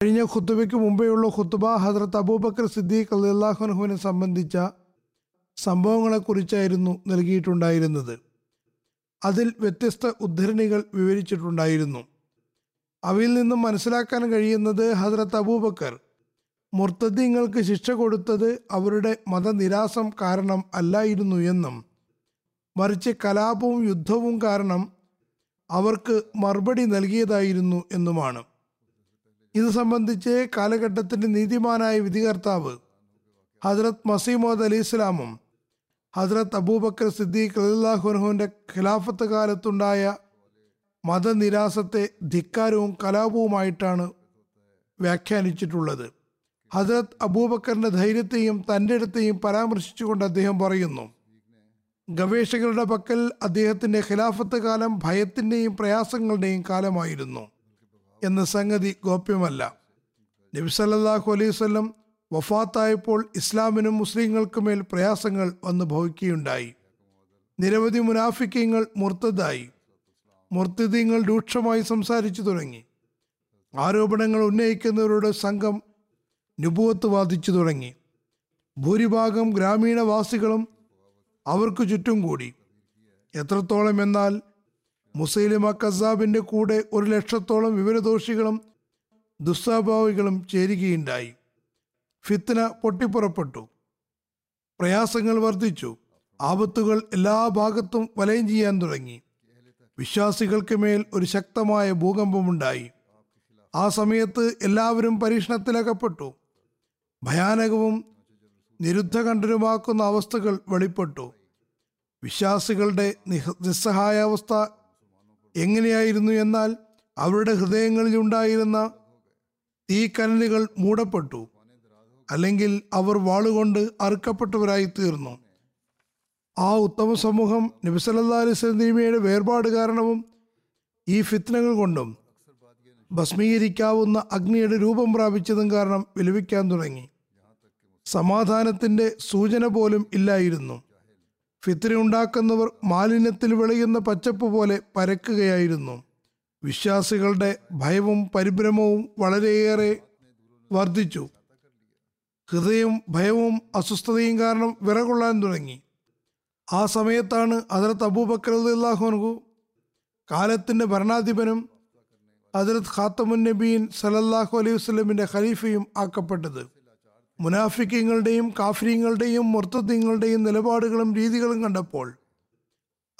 കഴിഞ്ഞ ഖുത്തുബയ്ക്ക് മുമ്പെയുള്ള ഖുത്തുബ ഹസ്രത്ത് അബൂബക്കർ സിദ്ദീഖ് അള്ളാഹുനഹുവിനെ സംബന്ധിച്ച സംഭവങ്ങളെക്കുറിച്ചായിരുന്നു നൽകിയിട്ടുണ്ടായിരുന്നത്. അതിൽ വ്യത്യസ്ത ഉദ്ധരണികൾ വിവരിച്ചിട്ടുണ്ടായിരുന്നു. അവയിൽ നിന്നും മനസ്സിലാക്കാൻ കഴിയുന്നത് ഹസ്രത്ത് അബൂബക്കർ മുർത്തദ്ദീങ്ങൾക്ക് ശിക്ഷ കൊടുത്തത് അവരുടെ മതനിരാസം കാരണം അല്ലായിരുന്നു എന്നും മറിച്ച് കലാപവും യുദ്ധവും കാരണം അവർക്ക് മറുപടി നൽകിയതായിരുന്നു എന്നുമാണ്. ഇത് സംബന്ധിച്ച് കാലഘട്ടത്തിന്റെ നീതിമാനായ വിധികർത്താവ് ഹജ്രത് മസീമോദ് അലി ഇസ്ലാമും ഹജ്രത് അബൂബക്കർ സിദ്ദീഖ് അലിള്ളാഹുനഹുവിന്റെ ഖിലാഫത്ത് കാലത്തുണ്ടായ മതനിരാസത്തെ ധിക്കാരവും കലാപവുമായിട്ടാണ് വ്യാഖ്യാനിച്ചിട്ടുള്ളത്. ഹജ്രത് അബൂബക്കറിന്റെ ധൈര്യത്തെയും തന്റെ അടുത്തെയും പരാമർശിച്ചുകൊണ്ട് അദ്ദേഹം പറയുന്നു ഗവേഷകരുടെ പക്കൽ അദ്ദേഹത്തിന്റെ ഖിലാഫത്ത് കാലം ഭയത്തിന്റെയും പ്രയാസങ്ങളുടെയും കാലമായിരുന്നു. എന്ന സംഗതി ഗോപ്യമല്ല. നബി സല്ലാഹു അലൈഹി വസല്ലം വഫാത്തായപ്പോൾ ഇസ്ലാമിനും മുസ്ലിങ്ങൾക്കുമേൽ പ്രയാസങ്ങൾ വന്നു ഭവിക്കുകയുണ്ടായി. നിരവധി മുനാഫിക്കങ്ങൾ മുർത്തതായി മുർത്തിദീങ്ങൾ രൂക്ഷമായി സംസാരിച്ചു തുടങ്ങി. ആരോപണങ്ങൾ ഉന്നയിക്കുന്നവരുടെ സംഘം നുപുവത്ത് വാദിച്ചു തുടങ്ങി. ഭൂരിഭാഗം ഗ്രാമീണവാസികളും അവർക്ക് ചുറ്റും കൂടി. എത്രത്തോളം എന്നാൽ മുസൈലിമ കസാബിന്റെ കൂടെ ഒരു ലക്ഷത്തോളം വിവരദോഷികളും ദുസ്വാഭാവികളും ചേരുകയുണ്ടായി. ഫിത്തന പൊട്ടിപ്പുറപ്പെട്ടു. പ്രയാസങ്ങൾ വർദ്ധിച്ചു. ആപത്തുകൾ എല്ലാ ഭാഗത്തും വലയം ചെയ്യാൻ തുടങ്ങി. വിശ്വാസികൾക്ക് മേൽ ഒരു ശക്തമായ ഭൂകമ്പമുണ്ടായി. ആ സമയത്ത് എല്ലാവരും പരീക്ഷണത്തിലകപ്പെട്ടു. ഭയാനകവും നിരുദ്ധകണ്ഠനുമാക്കുന്ന അവസ്ഥകൾ വെളിപ്പെട്ടു. വിശ്വാസികളുടെ നിസ്സഹായാവസ്ഥ എങ്ങനെയായിരുന്നു എന്നാൽ അവരുടെ ഹൃദയങ്ങളിൽ ഉണ്ടായിരുന്ന തീ കനലുകൾ മൂടപ്പെട്ടു. അല്ലെങ്കിൽ അവർ വാളുകൊണ്ട് അറുക്കപ്പെട്ടവരായി തീർന്നു. ആ ഉത്തമ സമൂഹം നബിസല്ലാ വേർപാട് കാരണവും ഈ ഫിത്നകൾ കൊണ്ടും ഭസ്മീകരിക്കാവുന്ന അഗ്നിയുടെ രൂപം പ്രാപിച്ചതും കാരണം വിലപിക്കാൻ തുടങ്ങി. സമാധാനത്തിന്റെ സൂചന പോലും ഇല്ലായിരുന്നു. ഫിത്ന ഉണ്ടാക്കുന്നവർ മാലിന്യത്തിൽ വിളയുന്ന പച്ചപ്പ് പോലെ പരക്കുകയായിരുന്നു. വിശ്വാസികളുടെ ഭയവും പരിഭ്രമവും വളരെയേറെ വർദ്ധിച്ചു. ഹൃദയം ഭയവും അസ്വസ്ഥതയും കാരണം വിറകൊള്ളാൻ തുടങ്ങി. ആ സമയത്താണ് ഹജറത്ത് അബൂബക്കർ കാലത്തിന്റെ ഭരണാധിപനും ഹജറത്ത് ഖാത്തമുൻ നബീൻ സലല്ലാഹു അലൈഹി വസ്ലമിന്റെ ഖലീഫയും ആക്കപ്പെട്ടത്. മുനാഫിക്കങ്ങളുടെയും കാഫര്യങ്ങളുടെയും മൊർത്തത്വങ്ങളുടെയും നിലപാടുകളും രീതികളും കണ്ടപ്പോൾ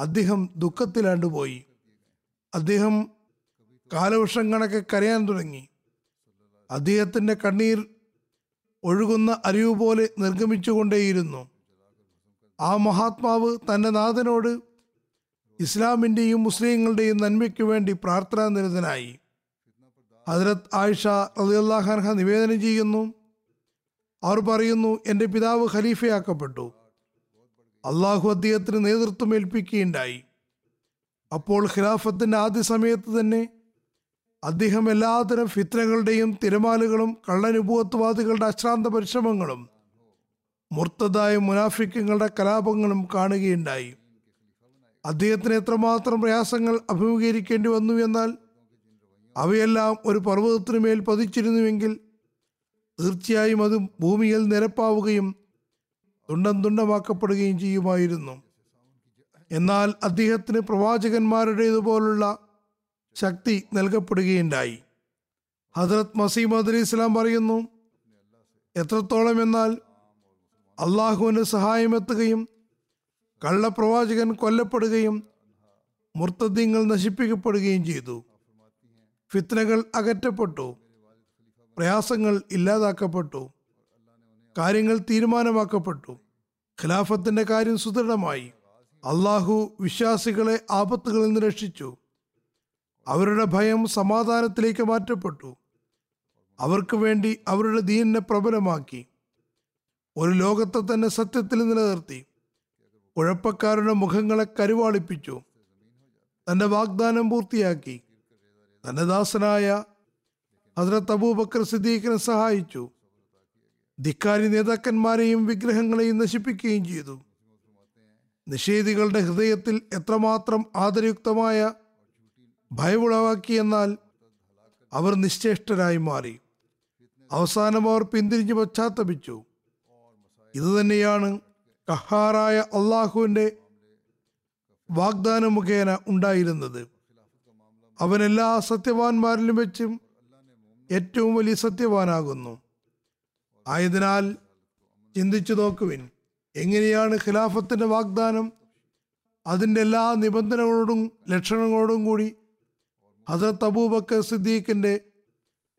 അദ്ദേഹം ദുഃഖത്തിലാണ്ടുപോയി. അദ്ദേഹം കാലവർഷം കണക്കെ കരയാൻ തുടങ്ങി. അദ്ദേഹത്തിന്റെ കണ്ണീർ ഒഴുകുന്ന അരിവ് പോലെ നിർഗമിച്ചുകൊണ്ടേയിരുന്നു. ആ മഹാത്മാവ് തന്റെ നാഥനോട് ഇസ്ലാമിന്റെയും മുസ്ലിങ്ങളുടെയും നന്മയ്ക്ക് വേണ്ടി പ്രാർത്ഥനാ നിരതനായി ഹജരത് ആയിഷ അലിയല്ലാഹാൻഹ നിവേദനം ചെയ്യുന്നു. അവർ പറയുന്നു എന്റെ പിതാവ് ഖലീഫയാക്കപ്പെട്ടു. അള്ളാഹു അദ്ദേഹത്തിന് നേതൃത്വം ഏൽപ്പിക്കുകയുണ്ടായി. അപ്പോൾ ഖിലാഫത്തിന്റെ ആദ്യ സമയത്ത് തന്നെ അദ്ദേഹം എല്ലാത്തരം ഫിത്രകളുടെയും തിരമാലുകളും കള്ളനുഭവത്വവാദികളുടെ അശ്രാന്ത പരിശ്രമങ്ങളും മുർത്തതായ മുനാഫിക്കങ്ങളുടെ കലാപങ്ങളും കാണുകയുണ്ടായി. അദ്ദേഹത്തിന് എത്രമാത്രം പ്രയാസങ്ങൾ അഭിമുഖീകരിക്കേണ്ടി വന്നു എന്നാൽ അവയെല്ലാം ഒരു പർവതത്തിനുമേൽ പതിച്ചിരുന്നുവെങ്കിൽ തീർച്ചയായും അത് ഭൂമിയിൽ നിരപ്പാവുകയും തുണ്ടം തുണ്ടമാക്കപ്പെടുകയും ചെയ്യുമായിരുന്നു. എന്നാൽ അദ്ദേഹത്തിന് പ്രവാചകന്മാരുടേതുപോലുള്ള ശക്തി നൽകപ്പെടുകയുണ്ടായി. ഹജറത് മസീമദ് അലി ഇസ്ലാം പറയുന്നു എത്രത്തോളം എന്നാൽ അള്ളാഹുവിന് സഹായമെത്തുകയും കള്ളപ്രവാചകൻ കൊല്ലപ്പെടുകയും മുർത്തദ്യങ്ങൾ നശിപ്പിക്കപ്പെടുകയും ചെയ്തു. ഫിത്നകൾ അകറ്റപ്പെട്ടു. പ്രയാസങ്ങൾ ഇല്ലാതാക്കപ്പെട്ടു. കാര്യങ്ങൾ തീരുമാനമാക്കപ്പെട്ടു. ഖിലാഫത്തിന്റെ കാര്യം സുദൃഢമായി. അള്ളാഹു വിശ്വാസികളെ ആപത്തുകളിൽ നിന്ന് രക്ഷിച്ചു. അവരുടെ ഭയം സമാധാനത്തിലേക്ക് മാറ്റപ്പെട്ടു. അവർക്ക് വേണ്ടി അവരുടെ ദീനിനെ പ്രബലമാക്കി. ഒരു ലോകത്തെ തന്നെ സത്യത്തിൽ നിലനിർത്തി. കുഴപ്പക്കാരുടെ മുഖങ്ങളെ കരുവാളിപ്പിച്ചു. തന്റെ വാഗ്ദാനം പൂർത്തിയാക്കി. തന്റെ ദാസനായ ഹസ്രത്ത് അബൂബക്കർ സിദ്ദീഖിനെ സഹായിച്ചു. ധിക്കാരി നേതാക്കന്മാരെയും വിഗ്രഹങ്ങളെയും നശിപ്പിക്കുകയും ചെയ്തു. നിഷേധികളുടെ ഹൃദയത്തിൽ എത്രമാത്രം ആദരയുക്തമായ ഭയമുളവാക്കിയെന്നാൽ അവർ നിശ്ചേഷ്ടരായി മാറി. അവസാനം അവർ പിന്തിരിഞ്ഞ് പശ്ചാത്തപിച്ചു. ഇതുതന്നെയാണ് കഹാറായ അള്ളാഹുവിന്റെ വാഗ്ദാനം മുഖേന ഉണ്ടായിരുന്നത്. അവൻ എല്ലാ സത്യവാന്മാരിലും വെച്ചും ഏറ്റവും വലിയ സത്യവാനാകുന്നു. ആയതിനാൽ ചിന്തിച്ചു നോക്കുവിൻ എങ്ങനെയാണ് ഖിലാഫത്തിന്റെ വാഗ്ദാനം? അതിന്റെ എല്ലാ നിബന്ധനകളോടും ലക്ഷണങ്ങളോടും കൂടി ഹസരത്ത് അബൂബക്കർ സിദ്ദീഖിന്റെ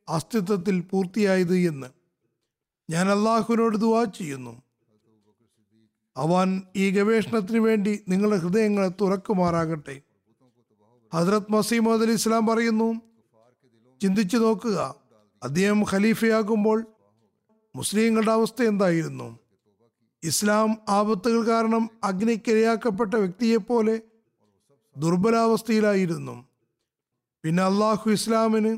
അസ്തിത്വത്തിൽ പൂർത്തിയായത് എന്ന് ഞാൻ അള്ളാഹുവിനോട് ദുവാ ചെയ്യുന്നു. അവൻ ഈ ഗവേഷണത്തിന് വേണ്ടി നിങ്ങളുടെ ഹൃദയങ്ങളെ തുറക്കുമാറാകട്ടെ. ഹസരത് മസീമദ് അലി ഇസ്ലാം പറയുന്നു ചിന്തിച്ചു നോക്കുക അദ്ദേഹം ഖലീഫയാകുമ്പോൾ മുസ്ലിങ്ങളുടെ അവസ്ഥ എന്തായിരുന്നു? ഇസ്ലാം ആപത്തുകൾ കാരണം അഗ്നിക്കിരയാക്കപ്പെട്ട വ്യക്തിയെപ്പോലെ ദുർബലാവസ്ഥയിലായിരുന്നു. പിന്നെ അള്ളാഹു ഇസ്ലാമിന്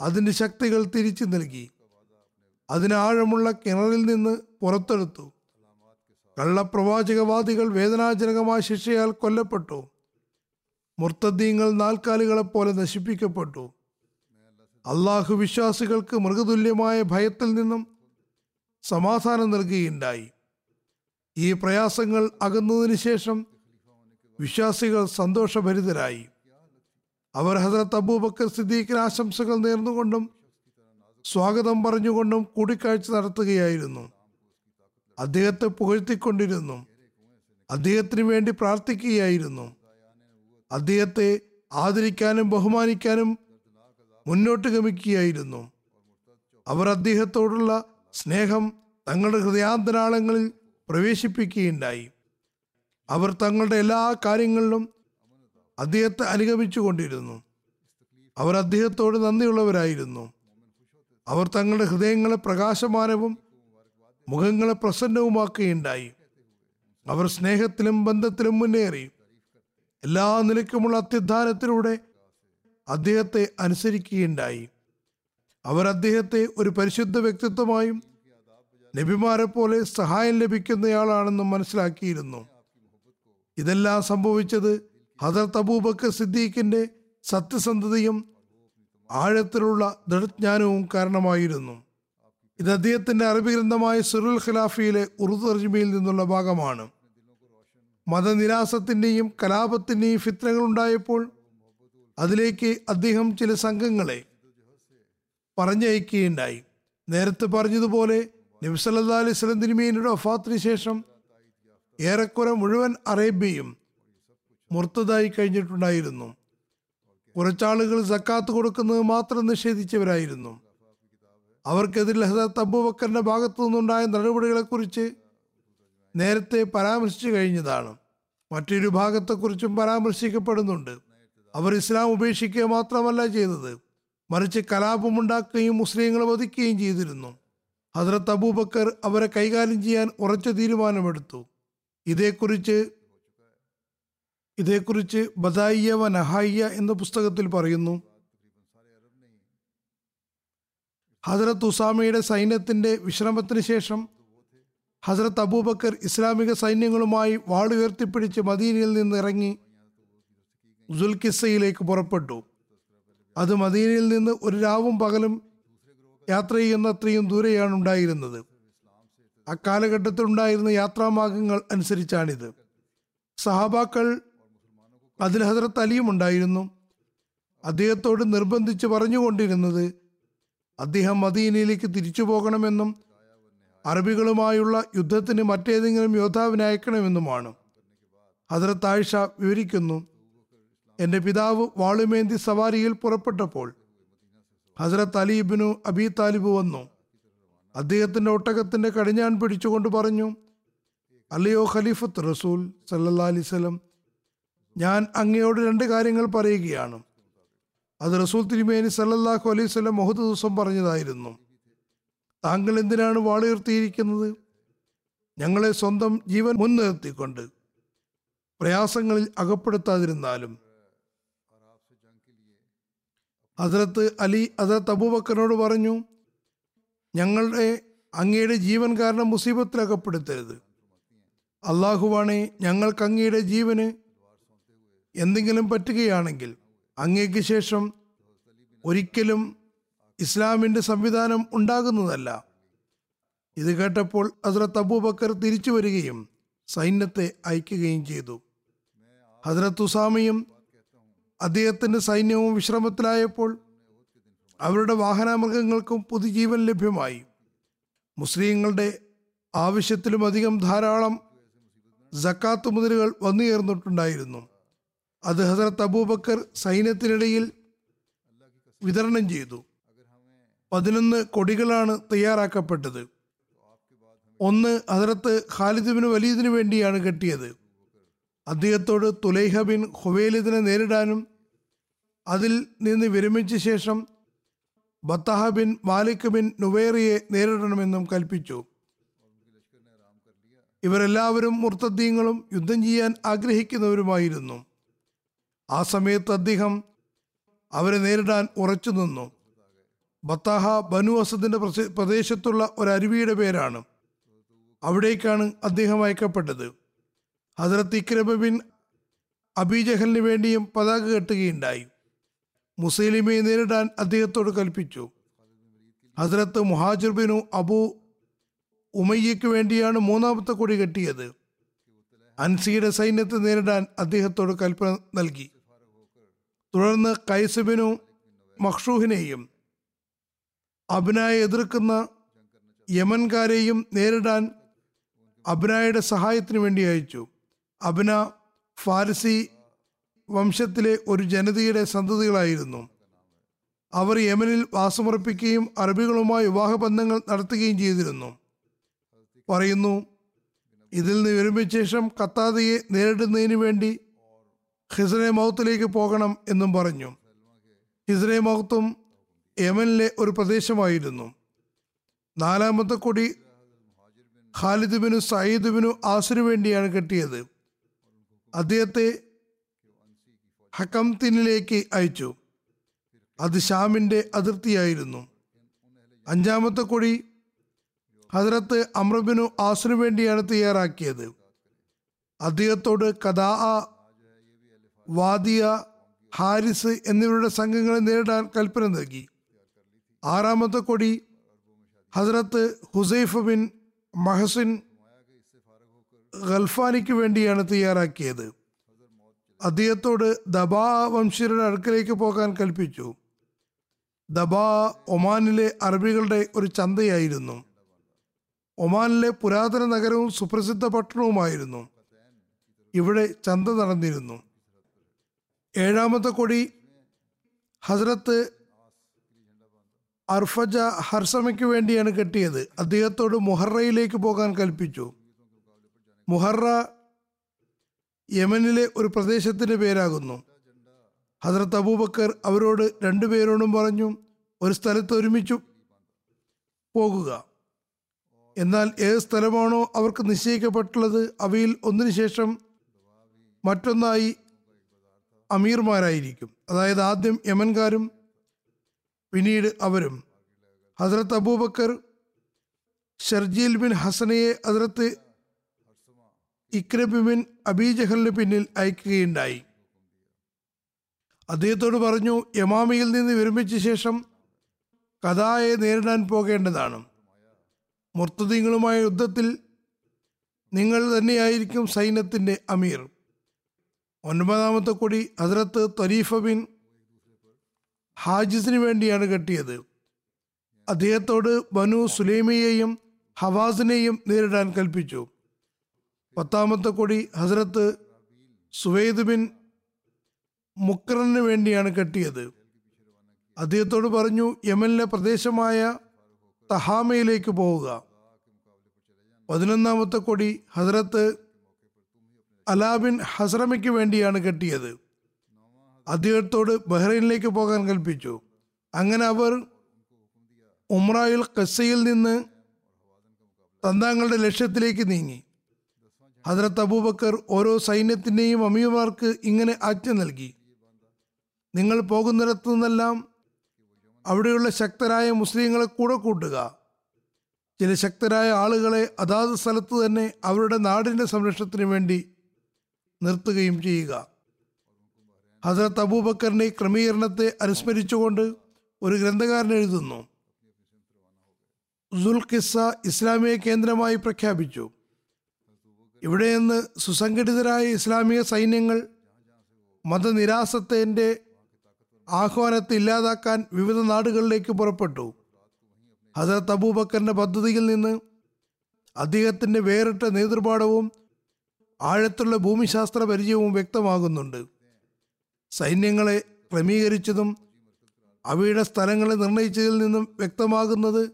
അതിന്റെ ശക്തികൾ തിരിച്ചു നൽകി. അതിനാഴമുള്ള കിണറിൽ നിന്ന് പുറത്തെടുത്തു. കള്ളപ്രവാചകവാദികൾ വേദനാജനകമായ ശിക്ഷയാൽ കൊല്ലപ്പെട്ടു. മുർത്തദ്ദീങ്ങൾ നാൽക്കാലികളെപ്പോലെ നശിപ്പിക്കപ്പെട്ടു. അള്ളാഹു വിശ്വാസികൾക്ക് മൃഗതുല്യമായ ഭയത്തിൽ നിന്നും സമാധാനം നൽകുകയുണ്ടായി. ഈ പ്രയാസങ്ങൾ അകന്നതിന് ശേഷം വിശ്വാസികൾ സന്തോഷഭരിതരായി. അവർ ഹസരത്ത് അബൂബക്കർ സിദ്ദീഖിന് ആശംസകൾ നേർന്നുകൊണ്ടും സ്വാഗതം പറഞ്ഞുകൊണ്ടും കൂടിക്കാഴ്ച നടത്തുകയായിരുന്നു. അദ്ദേഹത്തെ പുകഴ്ത്തിക്കൊണ്ടിരുന്നു. അദ്ദേഹത്തിന് വേണ്ടി പ്രാർത്ഥിക്കുകയായിരുന്നു. അദ്ദേഹത്തെ ആദരിക്കാനും ബഹുമാനിക്കാനും മുന്നോട്ട് ഗമിക്കുകയായിരുന്നു. അവർ അദ്ദേഹത്തോടുള്ള സ്നേഹം തങ്ങളുടെ ഹൃദയാന്തരാളങ്ങളിൽ പ്രവേശിപ്പിക്കുകയുണ്ടായി. അവർ തങ്ങളുടെ എല്ലാ കാര്യങ്ങളിലും അദ്ദേഹത്തെ അനുഗമിച്ചു കൊണ്ടിരുന്നു അവർ അദ്ദേഹത്തോട് നന്ദിയുള്ളവരായിരുന്നു. അവർ തങ്ങളുടെ ഹൃദയങ്ങളെ പ്രകാശമാനവും മുഖങ്ങളെ പ്രസന്നവുമാക്കുകയുണ്ടായി. അവർ സ്നേഹത്തിലും ബന്ധത്തിലും മുന്നേറി. എല്ലാ നിലയ്ക്കുമുള്ള അത്യുദ്ധാനത്തിലൂടെ അദ്ദേഹത്തെ അനുസരിക്കുകയുണ്ടായി. അവർ അദ്ദേഹത്തെ ഒരു പരിശുദ്ധ വ്യക്തിത്വമായും നബിമാരെ പോലെ സഹായം ലഭിക്കുന്നയാളാണെന്നും മനസ്സിലാക്കിയിരുന്നു. ഇതെല്ലാം സംഭവിച്ചത് ഹദർ അബൂബക്കർ സിദ്ദീഖിന്റെ സത്യസന്ധതയും ആഴത്തിലുള്ള ദൃഢജ്ഞാനവും കാരണമായിരുന്നു. ഇത് അദ്ദേഹത്തിന്റെ അറബി ഗ്രന്ഥമായ സുറുൽ ഖിലാഫിയിലെ ഉറുദു നിന്നുള്ള ഭാഗമാണ്. മതനിരാസത്തിന്റെയും കലാപത്തിന്റെയും ഫിത്രങ്ങൾ ഉണ്ടായപ്പോൾ അതിലേക്ക് അദ്ദേഹം ചില സംഘങ്ങളെ പറഞ്ഞയക്കുകയുണ്ടായി. നേരത്തെ പറഞ്ഞതുപോലെ നബ്സല്ലാ അലൈഹി സ്വലം തിരുമേനിയുടെ വഫാത്തിന് ശേഷം ഏറെക്കുറെ മുഴുവൻ അറേബ്യയും മുർത്തതായി കഴിഞ്ഞിട്ടുണ്ടായിരുന്നു. കുറച്ചാളുകൾ സക്കാത്ത് കൊടുക്കുന്നത് മാത്രം നിഷേധിച്ചവരായിരുന്നു. അവർക്കെതിരെ ഹസരത്ത് അബൂബക്കറിന്റെ ഭാഗത്തു നിന്നുണ്ടായ നടപടികളെക്കുറിച്ച് നേരത്തെ പരാമർശിച്ചു കഴിഞ്ഞതാണ്. മറ്റൊരു ഭാഗത്തെക്കുറിച്ചും പരാമർശിക്കപ്പെടുന്നുണ്ട്. അവർ ഇസ്ലാം ഉപേക്ഷിക്കുക മാത്രമല്ല ചെയ്തത്. മറിച്ച് കലാപമുണ്ടാക്കുകയും മുസ്ലിങ്ങളെ വധിക്കുകയും ചെയ്തിരുന്നു. ഹസ്രത്ത് അബൂബക്കർ അവരെ കൈകാര്യം ചെയ്യാൻ ഉറച്ച തീരുമാനമെടുത്തു. ഇതേക്കുറിച്ച് ഇതേക്കുറിച്ച് ബദായിയ വ നഹായ്യ എന്ന പുസ്തകത്തിൽ പറയുന്നു. ഹജറത്ത് ഉസാമയുടെ സൈന്യത്തിന്റെ വിശ്രമത്തിന് ശേഷം ഹസ്രത്ത് അബൂബക്കർ ഇസ്ലാമിക സൈന്യങ്ങളുമായി വാളുയർത്തിപ്പിടിച്ച് മദീനയിൽ നിന്ന് ഇറങ്ങി സുൽക്കിസയിലേക്ക് പുറപ്പെട്ടു. അത് മദീനയിൽ നിന്ന് ഒരു രാവും പകലും യാത്ര ചെയ്യുന്നത്രയും ദൂരെയാണ് ഉണ്ടായിരുന്നത്. അക്കാലഘട്ടത്തിൽ ഉണ്ടായിരുന്ന യാത്രാമാർഗങ്ങൾ അനുസരിച്ചാണിത്. സഹാബാക്കൾ അതിൽ ഹസരത്ത് അലിയും ഉണ്ടായിരുന്നു. അദ്ദേഹത്തോട് നിർബന്ധിച്ച് പറഞ്ഞുകൊണ്ടിരുന്നത് അദ്ദേഹം മദീനയിലേക്ക് തിരിച്ചു പോകണമെന്നും അറബികളുമായുള്ള യുദ്ധത്തിന് മറ്റേതെങ്കിലും യോദ്ധാവിനെ അയക്കണമെന്നുമാണ്. ഹസരത്ത് ആയിഷ വിവരിക്കുന്നു എന്റെ പിതാവ് വാളുമേന്തി സവാരിയിൽ പുറപ്പെട്ടപ്പോൾ ഹസരത്ത് അലീബിനു അബി താലിബ് വന്നു. അദ്ദേഹത്തിന്റെ ഒട്ടകത്തിന്റെ കടിഞ്ഞാൻ പിടിച്ചുകൊണ്ട് പറഞ്ഞു അലിയോ ഖലീഫത്ത് റസൂൽ സല്ലാ അലിസ്ലം ഞാൻ അങ്ങയോട് രണ്ട് കാര്യങ്ങൾ പറയുകയാണ്. അത് റസൂൽ തിരുമേനി സല്ലല്ലാഹു അലൈഹി സ്വലം മുഹത്ത് ദിവസം പറഞ്ഞതായിരുന്നു. താങ്കൾ എന്തിനാണ് വാളുയർത്തിയിരിക്കുന്നത് ഞങ്ങളെ സ്വന്തം ജീവൻ മുൻനിർത്തിക്കൊണ്ട് പ്രയാസങ്ങളിൽ അകപ്പെടുത്താതിരുന്നാലും ഹസരത്ത് അലി ഹസ്രത്ത് അബൂബക്കറിനോട് പറഞ്ഞു ഞങ്ങളുടെ അങ്ങയുടെ ജീവൻ കാരണം മുസീബത്തിൽ അകപ്പെടുത്തരുത്. അള്ളാഹുവാണെ ഞങ്ങൾക്ക് അങ്ങയുടെ ജീവന് എന്തെങ്കിലും പറ്റുകയാണെങ്കിൽ അങ്ങേക്ക് ശേഷം ഒരിക്കലും ഇസ്ലാമിന്റെ സംവിധാനം ഉണ്ടാകുന്നതല്ല. ഇത് കേട്ടപ്പോൾ ഹസ്രത്ത് അബൂബക്കർ തിരിച്ചു വരികയും സൈന്യത്തെ അയക്കുകയും ചെയ്തു. ഹസ്രത്ത് ഉസാമയും അദ്ദേഹത്തിന്റെ സൈന്യവും വിശ്രമത്തിലായപ്പോൾ അവരുടെ വാഹനമൃഗങ്ങൾക്കും പുതുജീവൻ ലഭ്യമായി. മുസ്ലിങ്ങളുടെ ആവശ്യത്തിലും അധികം ധാരാളം ജക്കാത്ത് മുതലുകൾ വന്നു ചേർന്നിട്ടുണ്ടായിരുന്നു. അത് ഹസരത്ത് അബൂബക്കർ സൈന്യത്തിനിടയിൽ വിതരണം ചെയ്തു. പതിനൊന്ന് കൊടികളാണ് തയ്യാറാക്കപ്പെട്ടത്. ഒന്ന് ഹസരത്ത് ഖാലിദിബിന് വലീദിനു വേണ്ടിയാണ് കെട്ടിയത്. അദ്ദേഹത്തോട് തുലൈഹ ബിൻ ഹുവേലിദിനെ നേരിടാനും അതിൽ നിന്ന് വിരമിച്ച ശേഷം ബത്തഹ ബിൻ മാലിക് ബിൻ നുവേറിയെ നേരിടണമെന്നും കൽപ്പിച്ചു. ഇവരെല്ലാവരും മുർത്തദ്ദീങ്ങളും യുദ്ധം ചെയ്യാൻ ആഗ്രഹിക്കുന്നവരുമായിരുന്നു. ആ സമയത്ത് അദ്ദേഹം അവരെ നേരിടാൻ ഉറച്ചു നിന്നു. ബത്താഹ ബനു അസദിന്റെ പ്രദേശത്തുള്ള ഒരു അരുവിയുടെ പേരാണ്. അവിടേക്കാണ് അദ്ദേഹം അയക്കപ്പെട്ടത്. ഹസരത്ത് ഇക്രമ ബിൻ അബിജഹലിന് വേണ്ടിയും പതാക കെട്ടുകയുണ്ടായി. മുസ്ലിമെ നേരിടാൻ അദ്ദേഹത്തോട് കൽപ്പിച്ചു. ഹസ്രത്ത് മുഹാജിർ ബിനു അബു ഉമയ്യയ്ക്ക് വേണ്ടിയാണ് മൂന്നാമത്തെ കൊടി കെട്ടിയത്. അൻസിയുടെ സൈന്യത്തെ നേരിടാൻ അദ്ദേഹത്തോട് കൽപ്പന നൽകി. തുടർന്ന് കൈസബിനു മഖ്ഷൂഹിനെയും അബ്നായെ എതിർക്കുന്ന യമൻകാരെയും നേരിടാൻ അബ്നായുടെ സഹായത്തിന് വേണ്ടി അയച്ചു. അബ്ന ഫാരസി വംശത്തിലെ ഒരു ജനതയുടെ സന്തതികളായിരുന്നു. അവർ യമനിൽ വാസമുറപ്പിക്കുകയും അറബികളുമായി വിവാഹബന്ധങ്ങൾ നടത്തുകയും ചെയ്തിരുന്നു. പറയുന്നു ഇതിൽ നിന്ന് വിരമിച്ച ശേഷം കത്താതയെ നേരിടുന്നതിന് വേണ്ടി ഹിസ്രെ മൗത്തിലേക്ക് പോകണം എന്നും പറഞ്ഞു. ഹിസ്രെ മൗത്തും യമനിലെ ഒരു പ്രദേശമായിരുന്നു. നാലാമത്തെ കൊടി ഖാലിദ് ബിനു സയ്യിദ് ബിനു ആസിനു വേണ്ടിയാണ് കെട്ടിയത്. അദ്ദേഹത്തെ ഹക്കംതിനിലേക്ക് അയച്ചു. അത് ഷാമിന്റെ അതിർത്തിയായിരുന്നു. അഞ്ചാമത്തെ കൊടി ഹജറത്ത് അമ്രബിനു ആസിനു വേണ്ടിയാണ് തയ്യാറാക്കിയത്. അദ്ദേഹത്തോട് കഥാ വാദിയ ഹാരിസ് എന്നിവരുടെ സംഘങ്ങളെ നേരിടാൻ കൽപ്പന നൽകി. ആറാമത്തെ കൊടി ഹസരത്ത് ഹുസൈഫ് ബിൻ മഹസിൻ ഗൽഫാനിക്ക് വേണ്ടിയാണ് തയ്യാറാക്കിയത്. അദ്ദേഹത്തോട് ദബാ വംശീയരുടെ അടുക്കലേക്ക് പോകാൻ കൽപ്പിച്ചു. ദബാ ഒമാനിലെ അറബികളുടെ ഒരു ചന്തയായിരുന്നു. ഒമാനിലെ പുരാതന നഗരവും സുപ്രസിദ്ധ പട്ടണവുമായിരുന്നു. ഇവിടെ ചന്ത നടന്നിരുന്നു. ഏഴാമത്തെ കൊടി ഹസ്രത്ത് അർഫജ ഹർസമയ്ക്ക് വേണ്ടിയാണ് കെട്ടിയത്. അദ്ദേഹത്തോട് മുഹറയിലേക്ക് പോകാൻ കൽപ്പിച്ചു. മുഹറ യമനിലെ ഒരു പ്രദേശത്തിന്റെ പേരാകുന്നു. ഹസ്രത്ത് അബൂബക്കർ അവരോട് രണ്ടുപേരോടും പറഞ്ഞു ഒരു സ്ഥലത്ത് ഒരുമിച്ചു പോകുക. എന്നാൽ ഏത് സ്ഥലമാണോ അവർക്ക് നിശ്ചയിക്കപ്പെട്ടുള്ളത് അവയിൽ ഒന്നിനു ശേഷം മറ്റൊന്നായി അമീർമാരായിരിക്കും. അതായത് ആദ്യം യമൻകാരും പിന്നീട് അവരും. ഹസ്രത്ത് അബൂബക്കർ ഷർജീൽ ബിൻ ഹസനയെ അതിർത്ത് ഇക്രബ് ബിൻ അബീജഹലിന് പിന്നിൽ അയക്കുകയുണ്ടായി. അദ്ദേഹത്തോട് പറഞ്ഞു യമാമിയിൽ നിന്ന് വിരമിച്ച ശേഷം കഥായെ നേരിടാൻ പോകേണ്ടതാണ്. മുർത്തദീങ്ങളുമായ യുദ്ധത്തിൽ നിങ്ങൾ തന്നെയായിരിക്കും സൈന്യത്തിന്റെ അമീർ. ഒൻപതാമത്തെ കൊടി ഹസ്രത്ത് ത്വരീഫ ബിൻ ഹാജിസിന് വേണ്ടിയാണ് കെട്ടിയത്. അദ്ദേഹത്തോട് ബനു സുലൈമയെയും ഹവാസിനെയും നേരിടാൻ കൽപ്പിച്ചു. പത്താമത്തെ കൊടി ഹസ്രത്ത് സുവൈദ് ബിൻ മുക്കറിന് വേണ്ടിയാണ് കെട്ടിയത്. അദ്ദേഹത്തോട് പറഞ്ഞു യമനിലെ പ്രദേശമായ തഹാമയിലേക്ക് പോവുക. പതിനൊന്നാമത്തെ കൊടി ഹസ്രത്ത് അലാബിൻ ഹസ്രമയ്ക്ക് വേണ്ടിയാണ് കെട്ടിയത്. അദ്ദേഹത്തോട് ബഹ്റൈനിലേക്ക് പോകാൻ കൽപ്പിച്ചു. അങ്ങനെ അവർ ഉമ്രായിൽ കസയിൽ നിന്ന് തന്താങ്ങളുടെ ലക്ഷ്യത്തിലേക്ക് നീങ്ങി. ഹജറത്ത് അബൂബക്കർ ഓരോ സൈന്യത്തിന്റെയും അമീർമാർക്ക് ഇങ്ങനെ ആജ്ഞ നൽകി. നിങ്ങൾ പോകുന്നിടത്തു നിന്നെല്ലാം അവിടെയുള്ള ശക്തരായ മുസ്ലിങ്ങളെ കൂടെ കൂട്ടുക. ചില ശക്തരായ ആളുകളെ അതാത് സ്ഥലത്ത് തന്നെ അവരുടെ നാടിന്റെ സംരക്ഷണത്തിന് വേണ്ടി നിർത്തുകയും ചെയ്യുക. ഹസരത്ത് അബൂബക്കറിന്റെ ക്രമീകരണത്തെ അനുസ്മരിച്ചുകൊണ്ട് ഒരു ഗ്രന്ഥകാരൻ എഴുതുന്നു. ദുൽഖിസ ഇസ്ലാമിയെ കേന്ദ്രമായി പ്രഖ്യാപിച്ചു. ഇവിടെ നിന്ന് സുസംഘടിതരായ ഇസ്ലാമിക സൈന്യങ്ങൾ മതനിരാസത്തിന്റെ ആഹ്വാനത്തെ ഇല്ലാതാക്കാൻ വിവിധ നാടുകളിലേക്ക് പുറപ്പെട്ടു. ഹസരത്ത് അബൂബക്കറിന്റെ പദ്ധതിയിൽ നിന്ന് അദ്ദേഹത്തിന്റെ വേറിട്ട നേതൃപാഠവും ആഴത്തുള്ള ഭൂമിശാസ്ത്ര പരിചയവും വ്യക്തമാകുന്നുണ്ട്. സൈന്യങ്ങളെ ക്രമീകരിച്ചതും അവയുടെ സ്ഥലങ്ങളെ നിർണയിച്ചതിൽ നിന്നും വ്യക്തമാകുന്നത്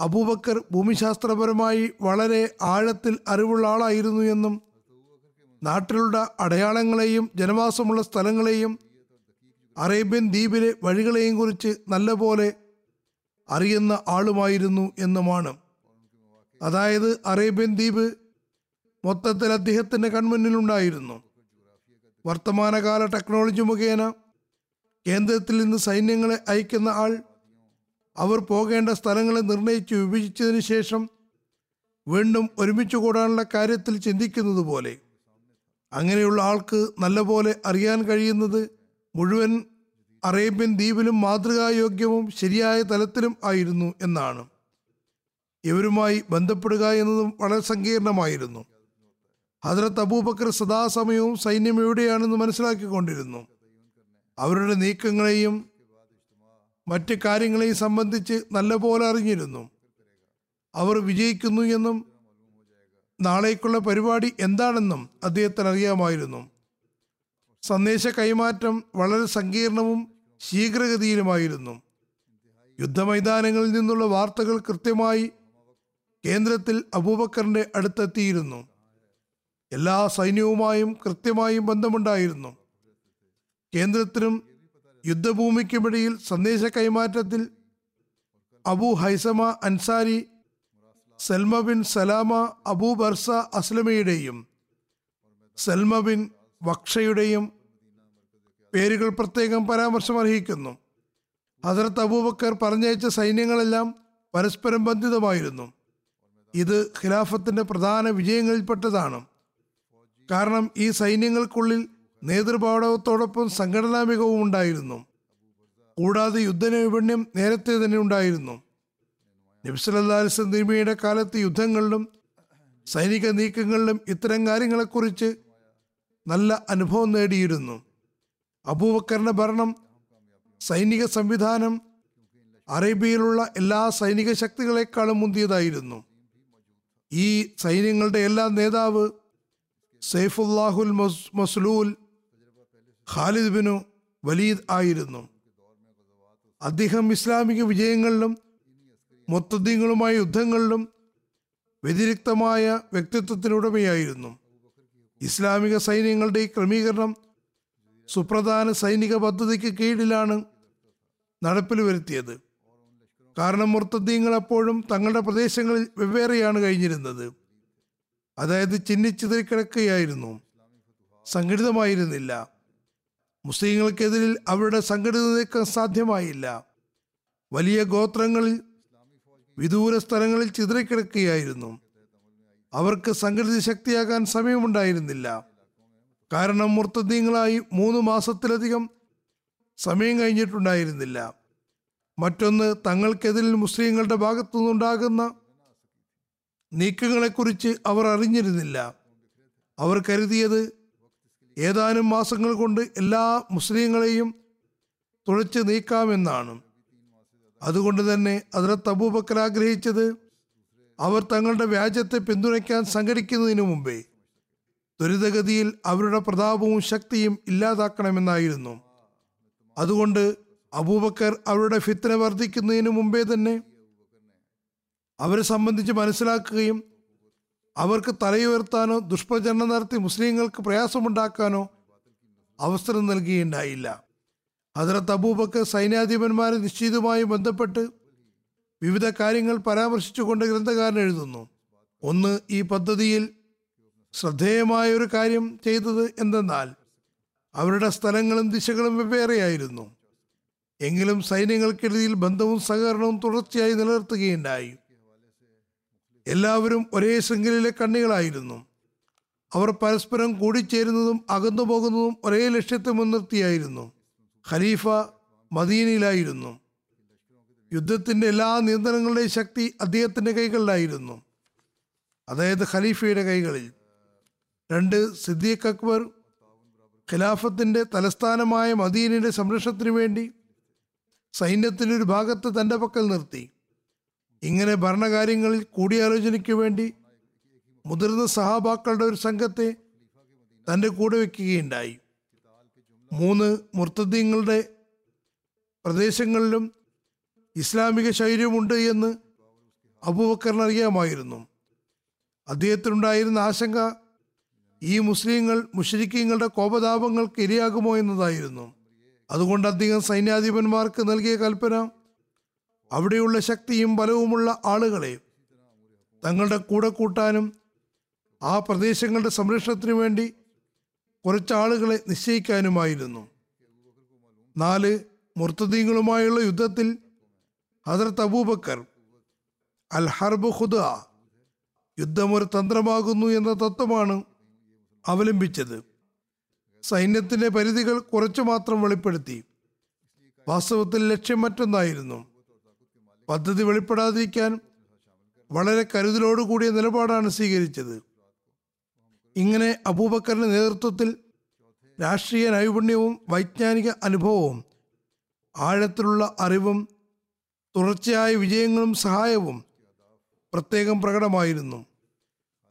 അബൂബക്കർ ഭൂമിശാസ്ത്രപരമായി വളരെ ആഴത്തിൽ അറിവുള്ള ആളായിരുന്നു എന്നും നാട്ടിലുള്ള അടയാളങ്ങളെയും ജനവാസമുള്ള സ്ഥലങ്ങളെയും അറേബ്യൻ ദ്വീപിലെ വഴികളെയും കുറിച്ച് നല്ലപോലെ അറിയുന്ന ആളുമായിരുന്നു എന്നുമാണ്. അതായത് അറേബ്യൻ ദ്വീപ് മൊത്തത്തിൽ അദ്ദേഹത്തിന്റെ കൺമുന്നിലുണ്ടായിരുന്നു. വർത്തമാനകാല ടെക്നോളജി മുഖേന കേന്ദ്രത്തിൽ നിന്ന് സൈന്യങ്ങളെ അയക്കുന്ന ആൾ അവർ പോകേണ്ട സ്ഥലങ്ങളെ നിർണയിച്ച് വിഭജിച്ചതിന് ശേഷം വീണ്ടും ഒരുമിച്ച് കൂടാനുള്ള കാര്യത്തിൽ ചിന്തിക്കുന്നത് പോലെ. അങ്ങനെയുള്ള ആൾക്ക് നല്ലപോലെ അറിയാൻ കഴിയുന്നത് മുഴുവൻ അറേബ്യൻ ദ്വീപിലും മാതൃകായോഗ്യവും ശരിയായ തലത്തിലും ആയിരുന്നു എന്നാണ്. ഇവരുമായി ബന്ധപ്പെടുക എന്നതും വളരെ സങ്കീർണമായിരുന്നു. ഹജറത്ത് അബൂബക്കർ സദാസമയവും സൈന്യം എവിടെയാണെന്ന് മനസ്സിലാക്കിക്കൊണ്ടിരുന്നു. അവരുടെ നീക്കങ്ങളെയും മറ്റ് കാര്യങ്ങളെ സംബന്ധിച്ച് നല്ലപോലെ അറിഞ്ഞിരുന്നു. അവർ വിജയിക്കുന്നു എന്നും നാളേക്കുള്ള പരിപാടി എന്താണെന്നും അദ്ദേഹത്തിന് അറിയാമായിരുന്നു. സന്ദേശ കൈമാറ്റം വളരെ സങ്കീർണവും ശീഘ്രഗതിയിലുമായിരുന്നു. യുദ്ധമൈതാനങ്ങളിൽ നിന്നുള്ള വാർത്തകൾ കൃത്യമായി കേന്ദ്രത്തിൽ അബൂബക്കറിന്റെ അടുത്തെത്തിയിരുന്നു. എല്ലാ സൈന്യവുമായും കൃത്യമായും ബന്ധമുണ്ടായിരുന്നു. കേന്ദ്രത്തിനും യുദ്ധഭൂമിക്കുമിടയിൽ സന്ദേശ കൈമാറ്റത്തിൽ Abu Haisama Ansari Salma bin Salama Abu Barza അസ്ലമയുടെയും Salma bin വക്ഷയുടെയും പേരുകൾ പ്രത്യേകം പരാമർശം അർഹിക്കുന്നു ഹസരത്ത് അബൂബക്കർ പറഞ്ഞയച്ച സൈന്യങ്ങളെല്ലാം പരസ്പരം ബന്ധിതമായിരുന്നു. ഇത് ഖിലാഫത്തിന്റെ പ്രധാന വിജയങ്ങളിൽപ്പെട്ടതാണ്. കാരണം ഈ സൈന്യങ്ങൾക്കുള്ളിൽ നേതൃപാടവത്തോടൊപ്പം സംഘടനാ മികവും ഉണ്ടായിരുന്നു. കൂടാതെ യുദ്ധനൈപുണ്യം നേരത്തെ തന്നെ ഉണ്ടായിരുന്നു. നബ്സലല്ലാസ്ലം തിരുമയുടെ കാലത്ത് യുദ്ധങ്ങളിലും സൈനിക നീക്കങ്ങളിലും ഇത്തരം കാര്യങ്ങളെക്കുറിച്ച് നല്ല അനുഭവം നേടിയിരുന്നു. അബൂബക്കറിന്റെ ഭരണം സൈനിക സംവിധാനം അറേബ്യയിലുള്ള എല്ലാ സൈനിക ശക്തികളെക്കാളും മുന്തിയതായിരുന്നു. ഈ സൈന്യങ്ങളുടെ എല്ലാ നേതാവ് സൈഫുല്ലാഹുൽ മസ് മസ്ലൂൽ ഖാലിദ് ബിനു വലീദ് ആയിരുന്നു. അദ്ദേഹം ഇസ്ലാമിക വിജയങ്ങളിലും മൊത്തദ്ദീങ്ങളുമായ യുദ്ധങ്ങളിലും വ്യതിരിക്തമായ വ്യക്തിത്വത്തിനുടമയായിരുന്നു ഇസ്ലാമിക സൈന്യങ്ങളുടെ ഈ ക്രമീകരണം സുപ്രധാന സൈനിക പദ്ധതിക്ക് കീഴിലാണ് നടപ്പിൽ വരുത്തിയത്. കാരണം മുർത്തദ്ദീങ്ങൾ അപ്പോഴും തങ്ങളുടെ പ്രദേശങ്ങളിൽ വെവ്വേറെയാണ് കഴിഞ്ഞിരുന്നത്. അതായത് ചിഹ്നിച്ചിതറി കിടക്കുകയായിരുന്നു. സംഘടിതമായിരുന്നില്ല. മുസ്ലിങ്ങൾക്കെതിരിൽ അവരുടെ സംഘടിത നീക്കം സാധ്യമായില്ല. വലിയ ഗോത്രങ്ങളിൽ വിദൂര സ്ഥലങ്ങളിൽ ചിതറിക്കിടക്കുകയായിരുന്നു. അവർക്ക് സംഘടിത ശക്തിയാകാൻ സമയമുണ്ടായിരുന്നില്ല. കാരണം മുർത്തദ്ദീങ്ങളായി മൂന്ന് മാസത്തിലധികം സമയം കഴിഞ്ഞിട്ടുണ്ടായിരുന്നില്ല. മറ്റൊന്ന് തങ്ങൾക്കെതിരിൽ മുസ്ലിങ്ങളുടെ ഭാഗത്തു നിന്നുണ്ടാകുന്ന നീക്കങ്ങളെക്കുറിച്ച് അവർ അറിഞ്ഞിരുന്നില്ല. അവർ കരുതിയത് ഏതാനും മാസങ്ങൾ കൊണ്ട് എല്ലാ മുസ്ലിങ്ങളെയും തുഴച്ചു നീക്കാമെന്നാണ്. അതുകൊണ്ട് തന്നെ അതിലത്ത് അബൂബക്കർ ആഗ്രഹിച്ചത് അവർ തങ്ങളുടെ വ്യാജത്തെ പിന്തുണയ്ക്കാൻ സംഘടിക്കുന്നതിന് മുമ്പേ ദുരിതഗതിയിൽ അവരുടെ പ്രതാപവും ശക്തിയും ഇല്ലാതാക്കണമെന്നായിരുന്നു. അതുകൊണ്ട് അബൂബക്കർ അവരുടെ ഫിത്തന വർദ്ധിക്കുന്നതിന് മുമ്പേ തന്നെ അവരെ സംബന്ധിച്ച് മനസ്സിലാക്കുകയും അവർക്ക് തലയുയർത്താനോ ദുഷ്പ്രചരണം നടത്തി മുസ്ലിങ്ങൾക്ക് പ്രയാസമുണ്ടാക്കാനോ അവസരം നൽകിയുണ്ടായില്ല. ഹജറത്ത് അബൂബക്കർ സൈന്യാധിപന്മാരെ നിശ്ചിതമായി ബന്ധപ്പെട്ട് വിവിധ കാര്യങ്ങൾ പരാമർശിച്ചുകൊണ്ട് ഗ്രന്ഥകാരൻ എഴുതുന്നു. ഒന്ന് ഈ പദ്ധതിയിൽ ശ്രദ്ധേയമായ ഒരു കാര്യം ചെയ്തത് എന്തെന്നാൽ അവരുടെ സ്ഥലങ്ങളും ദിശകളും വെവ്വേറെയായിരുന്നു. എങ്കിലും സൈന്യങ്ങൾക്കിടയിൽ ബന്ധവും സഹകരണവും തുടർച്ചയായി നിലനിർത്തുകയുണ്ടായി. എല്ലാവരും ഒരേ ശൃംഖലയിലെ കണ്ണികളായിരുന്നു. അവർ പരസ്പരം കൂടിച്ചേരുന്നതും അകന്നു പോകുന്നതും ഒരേ ലക്ഷ്യത്തെ മുൻനിർത്തിയായിരുന്നു. ഖലീഫ മദീനയിലായിരുന്നു. യുദ്ധത്തിന്റെ എല്ലാ നിയന്ത്രണങ്ങളുടെയും ശക്തി അദ്ദേഹത്തിന്റെ കൈകളിലായിരുന്നു. അതായത് ഖലീഫയുടെ കൈകളിൽ. രണ്ട് സിദ്ദീഖ് അക്ബർ ഖിലാഫത്തിന്റെ തലസ്ഥാനമായ മദീനയുടെ സംരക്ഷണത്തിനു വേണ്ടി സൈന്യത്തിന്റെ ഒരു ഭാഗത്ത് തന്റെ പക്കൽ നിർത്തി. ഇങ്ങനെ ഭരണകാര്യങ്ങളിൽ കൂടിയാലോചനയ്ക്ക് വേണ്ടി മുതിർന്ന സഹാബാക്കളുടെ ഒരു സംഘത്തെ തന്റെ കൂടെ വയ്ക്കുകയുണ്ടായി മൂന്ന് മുർത്തദ്ദീങ്ങളുടെ പ്രദേശങ്ങളിലും ഇസ്ലാമിക ശൈര്യമുണ്ട് എന്ന് അബൂബക്കറിന് അറിയാമായിരുന്നു. അദ്ദേഹത്തിനുണ്ടായിരുന്ന ആശങ്ക ഈ മുസ്ലിങ്ങൾ മുഷരിക്കങ്ങളുടെ കോപതാപങ്ങൾക്ക് ഇരയാകുമോ എന്നതായിരുന്നു. അതുകൊണ്ട് അദ്ദേഹം സൈന്യാധിപന്മാർക്ക് നൽകിയ കൽപ്പന അവിടെയുള്ള ശക്തിയും ബലവുമുള്ള ആളുകളെ തങ്ങളുടെ കൂടെ കൂട്ടാനും ആ പ്രദേശങ്ങളുടെ സംരക്ഷണത്തിനു വേണ്ടി കുറച്ച് ആളുകളെ നിശ്ചയിക്കാനുമായിരുന്നു. നാല് മുർത്തദീങ്ങളുമായുള്ള യുദ്ധത്തിൽ ഹജറത്ത് അബൂബക്കർ അൽ ഹർബ് ഖുദ യുദ്ധം ഒരു തന്ത്രമാകുന്നു എന്ന തത്വമാണ് അവലംബിച്ചത്. സൈന്യത്തിന്റെ പരിധികൾ കുറച്ചു മാത്രം വെളിപ്പെടുത്തി. വാസ്തവത്തിൽ ലക്ഷ്യം മറ്റൊന്നായിരുന്നു. പദ്ധതി വെളിപ്പെടാതിരിക്കാൻ വളരെ കരുതലോടുകൂടിയ നിലപാടാണ് സ്വീകരിച്ചത്. ഇങ്ങനെ അബൂബക്കറിന്റെ നേതൃത്വത്തിൽ രാഷ്ട്രീയ നൈപുണ്യവും വൈജ്ഞാനിക അനുഭവവും ആഴത്തിലുള്ള അറിവും തുടർച്ചയായ വിജയങ്ങളും സഹായവും പ്രത്യേകം പ്രകടമായിരുന്നു.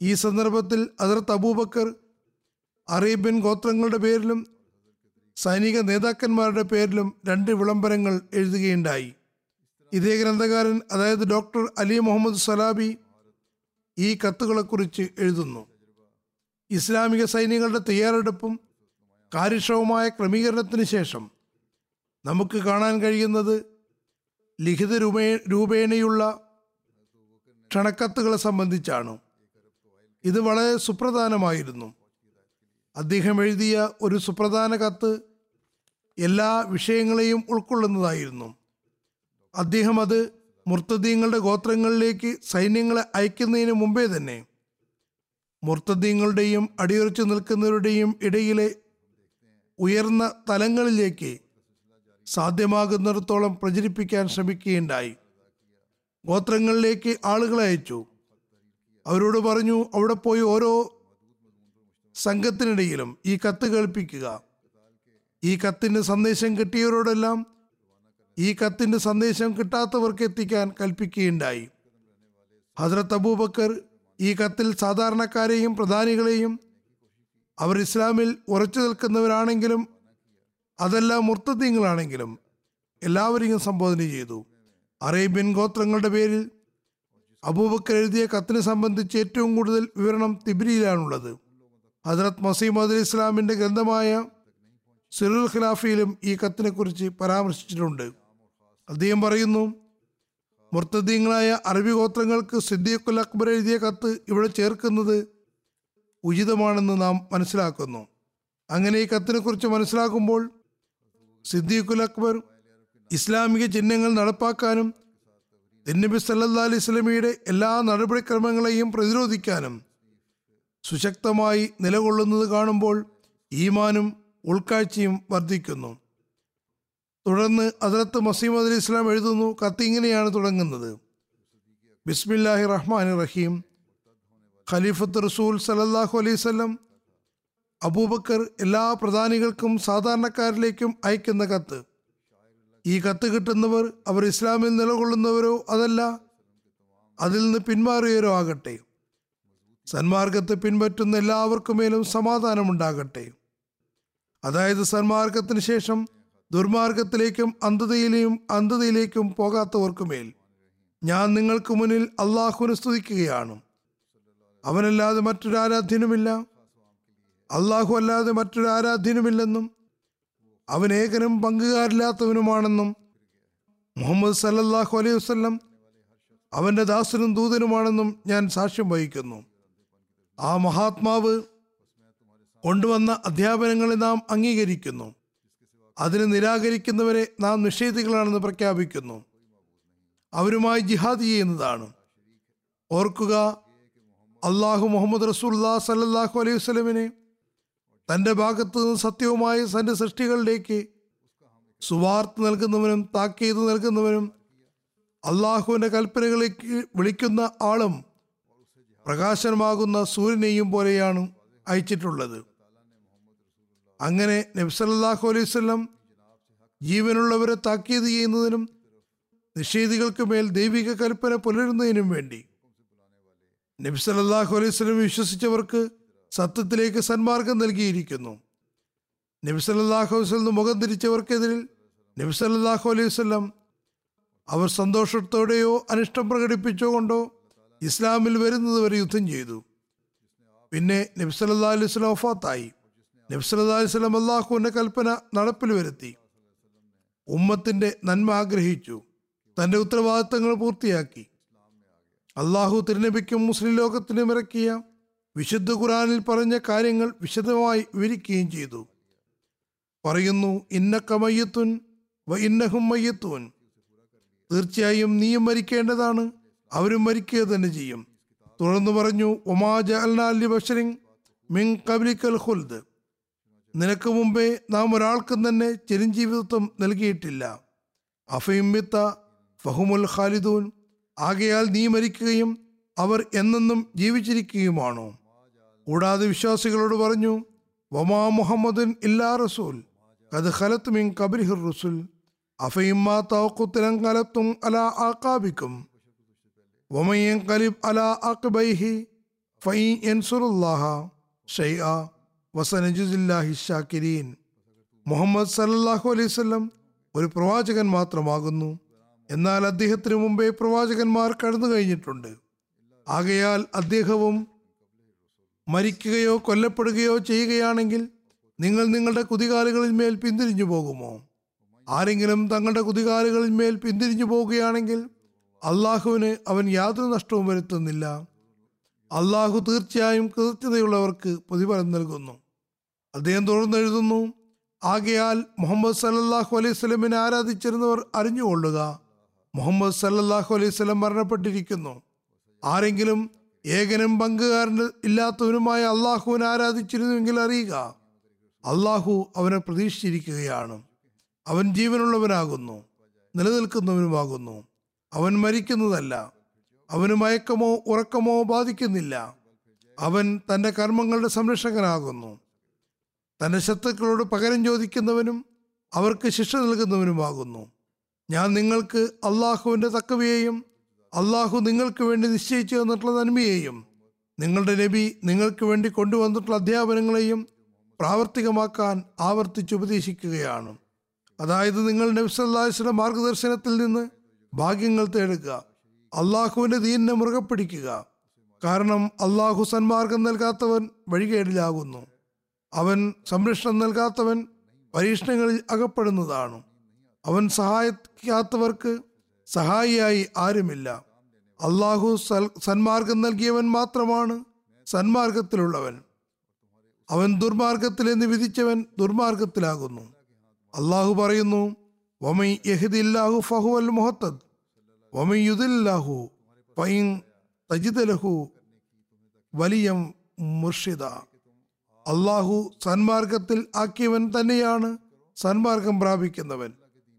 ഈ സന്ദർഭത്തിൽ അതിർത്ത് അബൂബക്കർ അറേബ്യൻ ഗോത്രങ്ങളുടെ പേരിലും സൈനിക നേതാക്കന്മാരുടെ പേരിലും രണ്ട് വിളംബരങ്ങൾ എഴുതുകയുണ്ടായി. ഇതേ ഗ്രന്ഥകാരൻ അതായത് ഡോക്ടർ അലി മുഹമ്മദ് സലാബി ഈ കത്തുകളെക്കുറിച്ച് എഴുതുന്നു. ഇസ്ലാമിക സൈന്യങ്ങളുടെ തയ്യാറെടുപ്പും കാര്യക്ഷമമായ ക്രമീകരണത്തിന് ശേഷം നമുക്ക് കാണാൻ കഴിയുന്നത് ലിഖിത രൂപേ രൂപേണയുള്ള ക്ഷണക്കത്തുകളെ സംബന്ധിച്ചാണ്. ഇത് വളരെ സുപ്രധാനമായിരുന്നു. അദ്ദേഹം എഴുതിയ ഒരു സുപ്രധാന കത്ത് എല്ലാ വിഷയങ്ങളെയും ഉൾക്കൊള്ളുന്നതായിരുന്നു. അദ്ദേഹം അത് മുർത്തദീങ്ങളുടെ ഗോത്രങ്ങളിലേക്ക് സൈന്യങ്ങളെ അയക്കുന്നതിന് മുമ്പേ തന്നെ മുർത്തദീങ്ങളുടെയും അടിയുറച്ചു നിൽക്കുന്നവരുടെയും ഇടയിലെ ഉയർന്ന തലങ്ങളിലേക്ക് സാധ്യമാകുന്നിടത്തോളം പ്രചരിപ്പിക്കാൻ ശ്രമിക്കുകയുണ്ടായി. ഗോത്രങ്ങളിലേക്ക് ആളുകളെ അയച്ചു. അവരോട് പറഞ്ഞു അവിടെ പോയി ഓരോ സംഘത്തിനിടയിലും ഈ കത്ത് കേൾപ്പിക്കുക. ഈ കത്തിന്റെ സന്ദേശം കിട്ടിയവരോടെല്ലാം ഈ കത്തിന്റെ സന്ദേശം കിട്ടാത്തവർക്ക് എത്തിക്കാൻ കൽപ്പിക്കുകയുണ്ടായി. ഹസ്രത്ത് അബൂബക്കർ ഈ കത്തിൽ സാധാരണക്കാരെയും പ്രധാനികളെയും അവർ ഇസ്ലാമിൽ ഉറച്ചു നിൽക്കുന്നവരാണെങ്കിലും അതെല്ലാം മുർത്തദ്ദീങ്ങളാണെങ്കിലും എല്ലാവരെയും സംബോധന ചെയ്തു. അറേബ്യൻ ഗോത്രങ്ങളുടെ പേരിൽ അബൂബക്കർ എഴുതിയ കത്തിനെ സംബന്ധിച്ച് ഏറ്റവും കൂടുതൽ വിവരണം തിബിരിയിലാണുള്ളത്. ഹജറത് മസീമദ് അലി ഇസ്ലാമിന്റെ ഗ്രന്ഥമായ സിറുൽ ഖിലാഫിയിലും ഈ കത്തിനെക്കുറിച്ച് പരാമർശിച്ചിട്ടുണ്ട്. അദ്ദേഹം പറയുന്നു മുർത്തദ്ദീങ്ങളായ അറബി ഗോത്രങ്ങൾക്ക് സിദ്ദീഖുൽ അക്ബർ എഴുതിയ കത്ത് ഇവിടെ ചേർക്കുന്നത് ഉചിതമാണെന്ന് നാം മനസ്സിലാക്കുന്നു. അങ്ങനെ ഈ കത്തിനെ കുറിച്ച് മനസ്സിലാക്കുമ്പോൾ സിദ്ദീഖുൽ അക്ബർ ഇസ്ലാമിക ചിഹ്നങ്ങൾ നടപ്പാക്കാനും തിന്നബി സല്ലാ അലൈഹി സ്വലമിയുടെ എല്ലാ നടപടിക്രമങ്ങളെയും പ്രതിരോധിക്കാനും സുശക്തമായി നിലകൊള്ളുന്നത് കാണുമ്പോൾ ഈമാനും ഉൾക്കാഴ്ചയും വർദ്ധിക്കുന്നു. തുടർന്ന് അതിലത്ത് മസീമദ് അലി ഇസ്ലാം എഴുതുന്നു കത്ത് ഇങ്ങനെയാണ് തുടങ്ങുന്നത്. ബിസ്മില്ലാഹി റഹ്മാൻ റഹീം. ഖലീഫത്ത് റസൂൽ സലല്ലാഹു അലൈഹി സ്വലം അബൂബക്കർ എല്ലാ പ്രധാനികൾക്കും സാധാരണക്കാരിലേക്കും അയക്കുന്ന കത്ത്. ഈ കത്ത് കിട്ടുന്നവർ അവർ ഇസ്ലാമിൽ നിലകൊള്ളുന്നവരോ അതല്ല അതിൽ നിന്ന് പിന്മാറിയവരോ ആകട്ടെ. സന്മാർഗത്തെ പിൻപറ്റുന്ന എല്ലാവർക്കുമേലും സമാധാനമുണ്ടാകട്ടെ. അതായത് സന്മാർഗത്തിന് ശേഷം ദുർമാർഗത്തിലേക്കും അന്ധതയിലെയും അന്ധതയിലേക്കും പോകാത്തവർക്കുമേൽ ഞാൻ നിങ്ങൾക്ക് മുന്നിൽ അള്ളാഹുവിനെ സ്തുതിക്കുകയാണ്. അവനല്ലാതെ മറ്റൊരു ആരാധ്യനുമില്ല. അള്ളാഹു അല്ലാതെ മറ്റൊരു ആരാധ്യനുമില്ലെന്നും അവൻ ഏകനും പങ്കുകാരില്ലാത്തവനുമാണെന്നും മുഹമ്മദ് സല്ലല്ലാഹു അലൈഹി വസല്ലം അവന്റെ ദാസനും ദൂതനുമാണെന്നും ഞാൻ സാക്ഷ്യം വഹിക്കുന്നു. ആ മഹാത്മാവ് കൊണ്ടുവന്ന അധ്യാപനങ്ങളെ നാം അംഗീകരിക്കുന്നു. അതിനെ നിരാകരിക്കുന്നവരെ നാം നിഷേധികളാണെന്ന് പ്രഖ്യാപിക്കുന്നു. അവരുമായി ജിഹാദ് ചെയ്യുന്നതാണ്. ഓർക്കുക അള്ളാഹു മുഹമ്മദ് റസൂല്ലാ സല്ലാഹു അലൈഹി വസ്ലമിനെ തന്റെ ഭാഗത്തു നിന്ന് സത്യവുമായ തന്റെ സൃഷ്ടികളിലേക്ക് സുവാർത്ത് നൽകുന്നവനും താക്കീത് നൽകുന്നവനും അള്ളാഹുവിന്റെ കൽപ്പനകളിലേക്ക് വിളിക്കുന്ന ആളും പ്രകാശനമാകുന്ന സൂര്യനെയും പോലെയാണ് അയച്ചിട്ടുള്ളത്. അങ്ങനെ നബ്സല്ലാഹു അലൈഹി ജീവനുള്ളവരെ താക്കീത് ചെയ്യുന്നതിനും നിഷേധികൾക്ക് മേൽ ദൈവിക കൽപ്പന പുലരുന്നതിനും വേണ്ടി. നബി സല്ലല്ലാഹു അലൈഹി വിശ്വസിച്ചവർക്ക് സത്യത്തിലേക്ക് സന്മാർഗം നൽകിയിരിക്കുന്നു. നബി സല്ലല്ലാഹു അലൈഹി മുഖം തിരിച്ചവർക്കെതിരിൽ നബി സല്ലല്ലാഹു അലൈഹി അവർ സന്തോഷത്തോടെയോ അനിഷ്ടം പ്രകടിപ്പിച്ചോ കൊണ്ടോ ഇസ്ലാമിൽ വരുന്നത് വരെ യുദ്ധം ചെയ്തു. പിന്നെ നബി സല്ലല്ലാഹു അലൈഹി വഫാത്തായി. നബി സല്ലല്ലാഹു അലൈഹി വസല്ലം അള്ളാഹുവിന്റെ കൽപ്പന നടപ്പിൽ വരുത്തി. ഉമ്മത്തിന്റെ നന്മ ആഗ്രഹിച്ചു. തന്റെ ഉത്തരവാദിത്തങ്ങൾ പൂർത്തിയാക്കി. അള്ളാഹു തിരുനബിക്കും മുസ്ലിം ലോകത്തിനും ഇറക്കിയ വിശുദ്ധ ഖുറാനിൽ പറഞ്ഞ കാര്യങ്ങൾ വിശദമായി വിവരിക്കുകയും ചെയ്തു. പറയുന്നു ഇന്നക്ക മയ്യത്തുൻ വ ഇന്നഹും മയ്യത്തുൻ. തീർച്ചയായും നീയും മരിക്കേണ്ടതാണ് അവരും മരിക്കുക തന്നെ ചെയ്യും. തുടർന്ന് പറഞ്ഞു ഒമാജ അൽനാലി ബഷറിൻ മിൻ കബലിക്കൽ ഹുൽദ് നിനക്ക് മുമ്പേ നാം ഒരാൾക്കും തന്നെ ചിരഞ്ജീവിതത്വം നൽകിയിട്ടില്ല. അഫയിമിത്ത ഫഹുമുൽ ഖാലിദൂൻ. ആകയാൽ നീ മരിക്കുകയും അവർ എന്നെന്നും ജീവിച്ചിരിക്കുകയുമാണോ. കൂടാതെ വിശ്വാസികളോട് പറഞ്ഞു വമാ മുഹമ്മദുൻ ഇല്ലാ റസൂൽ. കത് ഖലത്ത് മിൻ കബരിഹിർ റസുൽ. അഫയിമ്മാ തവക്കുത്തരം കലത്തും അല ആക്കാബിക്കും വമയ്യം കലിബ് അല ആഖബൈഹി ഫൈ എൻസുറുല്ലാഹ ഷൈഅ വസനജുസില്ലാഹി ഷാക്കിരീൻ മുഹമ്മദ് സല്ലാഹു അലൈഹി വസല്ലം ഒരു പ്രവാചകൻ മാത്രമാകുന്നു. എന്നാൽ അദ്ദേഹത്തിന് മുമ്പേ പ്രവാചകന്മാർ കടന്നു കഴിഞ്ഞിട്ടുണ്ട്. ആകയാൽ അദ്ദേഹവും മരിക്കുകയോ കൊല്ലപ്പെടുകയോ ചെയ്യുകയാണെങ്കിൽ നിങ്ങൾ നിങ്ങളുടെ കുതികാലുകളിൽ മേൽ പിന്തിരിഞ്ഞു പോകുമോ? ആരെങ്കിലും തങ്ങളുടെ കുതികാലുകളിൽ മേൽ പിന്തിരിഞ്ഞു പോവുകയാണെങ്കിൽ അള്ളാഹുവിന് അവൻ യാതൊരു നഷ്ടവും വരുത്തുന്നില്ല. അള്ളാഹു തീർച്ചയായും കൃത്യതയുള്ളവർക്ക് പ്രതിഫലം നൽകുന്നു. അദ്ദേഹം തുടർന്ന് എഴുതുന്നു ആകയാൽ മുഹമ്മദ് സല്ലാഹു അലൈഹി സ്വലമിനെ ആരാധിച്ചിരുന്നവർ അറിഞ്ഞുകൊള്ളുക. മുഹമ്മദ് സല്ലാഹു അലൈഹി സ്വലം മരണപ്പെട്ടിരിക്കുന്നു. ആരെങ്കിലും ഏകനും പങ്കുകാരൻ ഇല്ലാത്തവനുമായ അള്ളാഹുവിനെ ആരാധിച്ചിരുന്നുവെങ്കിൽ അറിയുക. അള്ളാഹു അവനെ പ്രതീക്ഷിച്ചിരിക്കുകയാണ്. അവൻ ജീവനുള്ളവനാകുന്നു നിലനിൽക്കുന്നവനുമാകുന്നു. അവൻ മരിക്കുന്നതല്ല. അവന് മയക്കമോ ഉറക്കമോ ബാധിക്കുന്നില്ല. അവൻ തന്റെ കർമ്മങ്ങളുടെ സംരക്ഷകനാകുന്നു. തന്റെ ശത്രുക്കളോട് പകരം ചോദിക്കുന്നവനും അവർക്ക് ശിക്ഷ നൽകുന്നവനുമാകുന്നു. ഞാൻ നിങ്ങൾക്ക് അള്ളാഹുവിന്റെ തക്കവയെയും അള്ളാഹു നിങ്ങൾക്ക് വേണ്ടി നിശ്ചയിച്ചു തന്നിട്ടുള്ള നന്മയെയും നിങ്ങളുടെ നബി നിങ്ങൾക്ക് വേണ്ടി കൊണ്ടുവന്നിട്ടുള്ള അധ്യാപനങ്ങളെയും പ്രാവർത്തികമാക്കാൻ ആവർത്തിച്ച് ഉപദേശിക്കുകയാണ്. അതായത് നിങ്ങൾ നബ്സല്ലാസിന്റെ മാർഗദർശനത്തിൽ നിന്ന് ഭാഗ്യങ്ങൾ തേടുക അള്ളാഹുവിന്റെ ദീനിനെ മുറുകെ പിടിക്കുക കാരണം അള്ളാഹു സന്മാർഗം നൽകാത്തവൻ വഴികേടിലാകുന്നു. അവൻ സംരക്ഷണം നൽകാത്തവൻ പരീക്ഷണങ്ങളിൽ അകപ്പെടുന്നതാണ്. അവൻ സഹായിക്കാത്തവർക്ക് സഹായിയായി ആരുമില്ല. അള്ളാഹു സന്മാർഗം നൽകിയവൻ മാത്രമാണ് സന്മാർഗത്തിലുള്ളവൻ. അവൻ ദുർമാർഗത്തിൽ എന്ന് വിധിച്ചവൻ ദുർമാർഗത്തിലാകുന്നു. അള്ളാഹു പറയുന്നു വമൈ യഹ്ദില്ലാഹു ഫഹുവൽ മുഹത്തദ് ഒമയുദില്ലാഹു ഫൈൻ തജിദലഹു വലിയം മുർഷിദ. അള്ളാഹു സന്മാർഗത്തിൽ ആക്കിയവൻ തന്നെയാണ് സന്മാർഗം പ്രാപിക്കുന്നവൻ.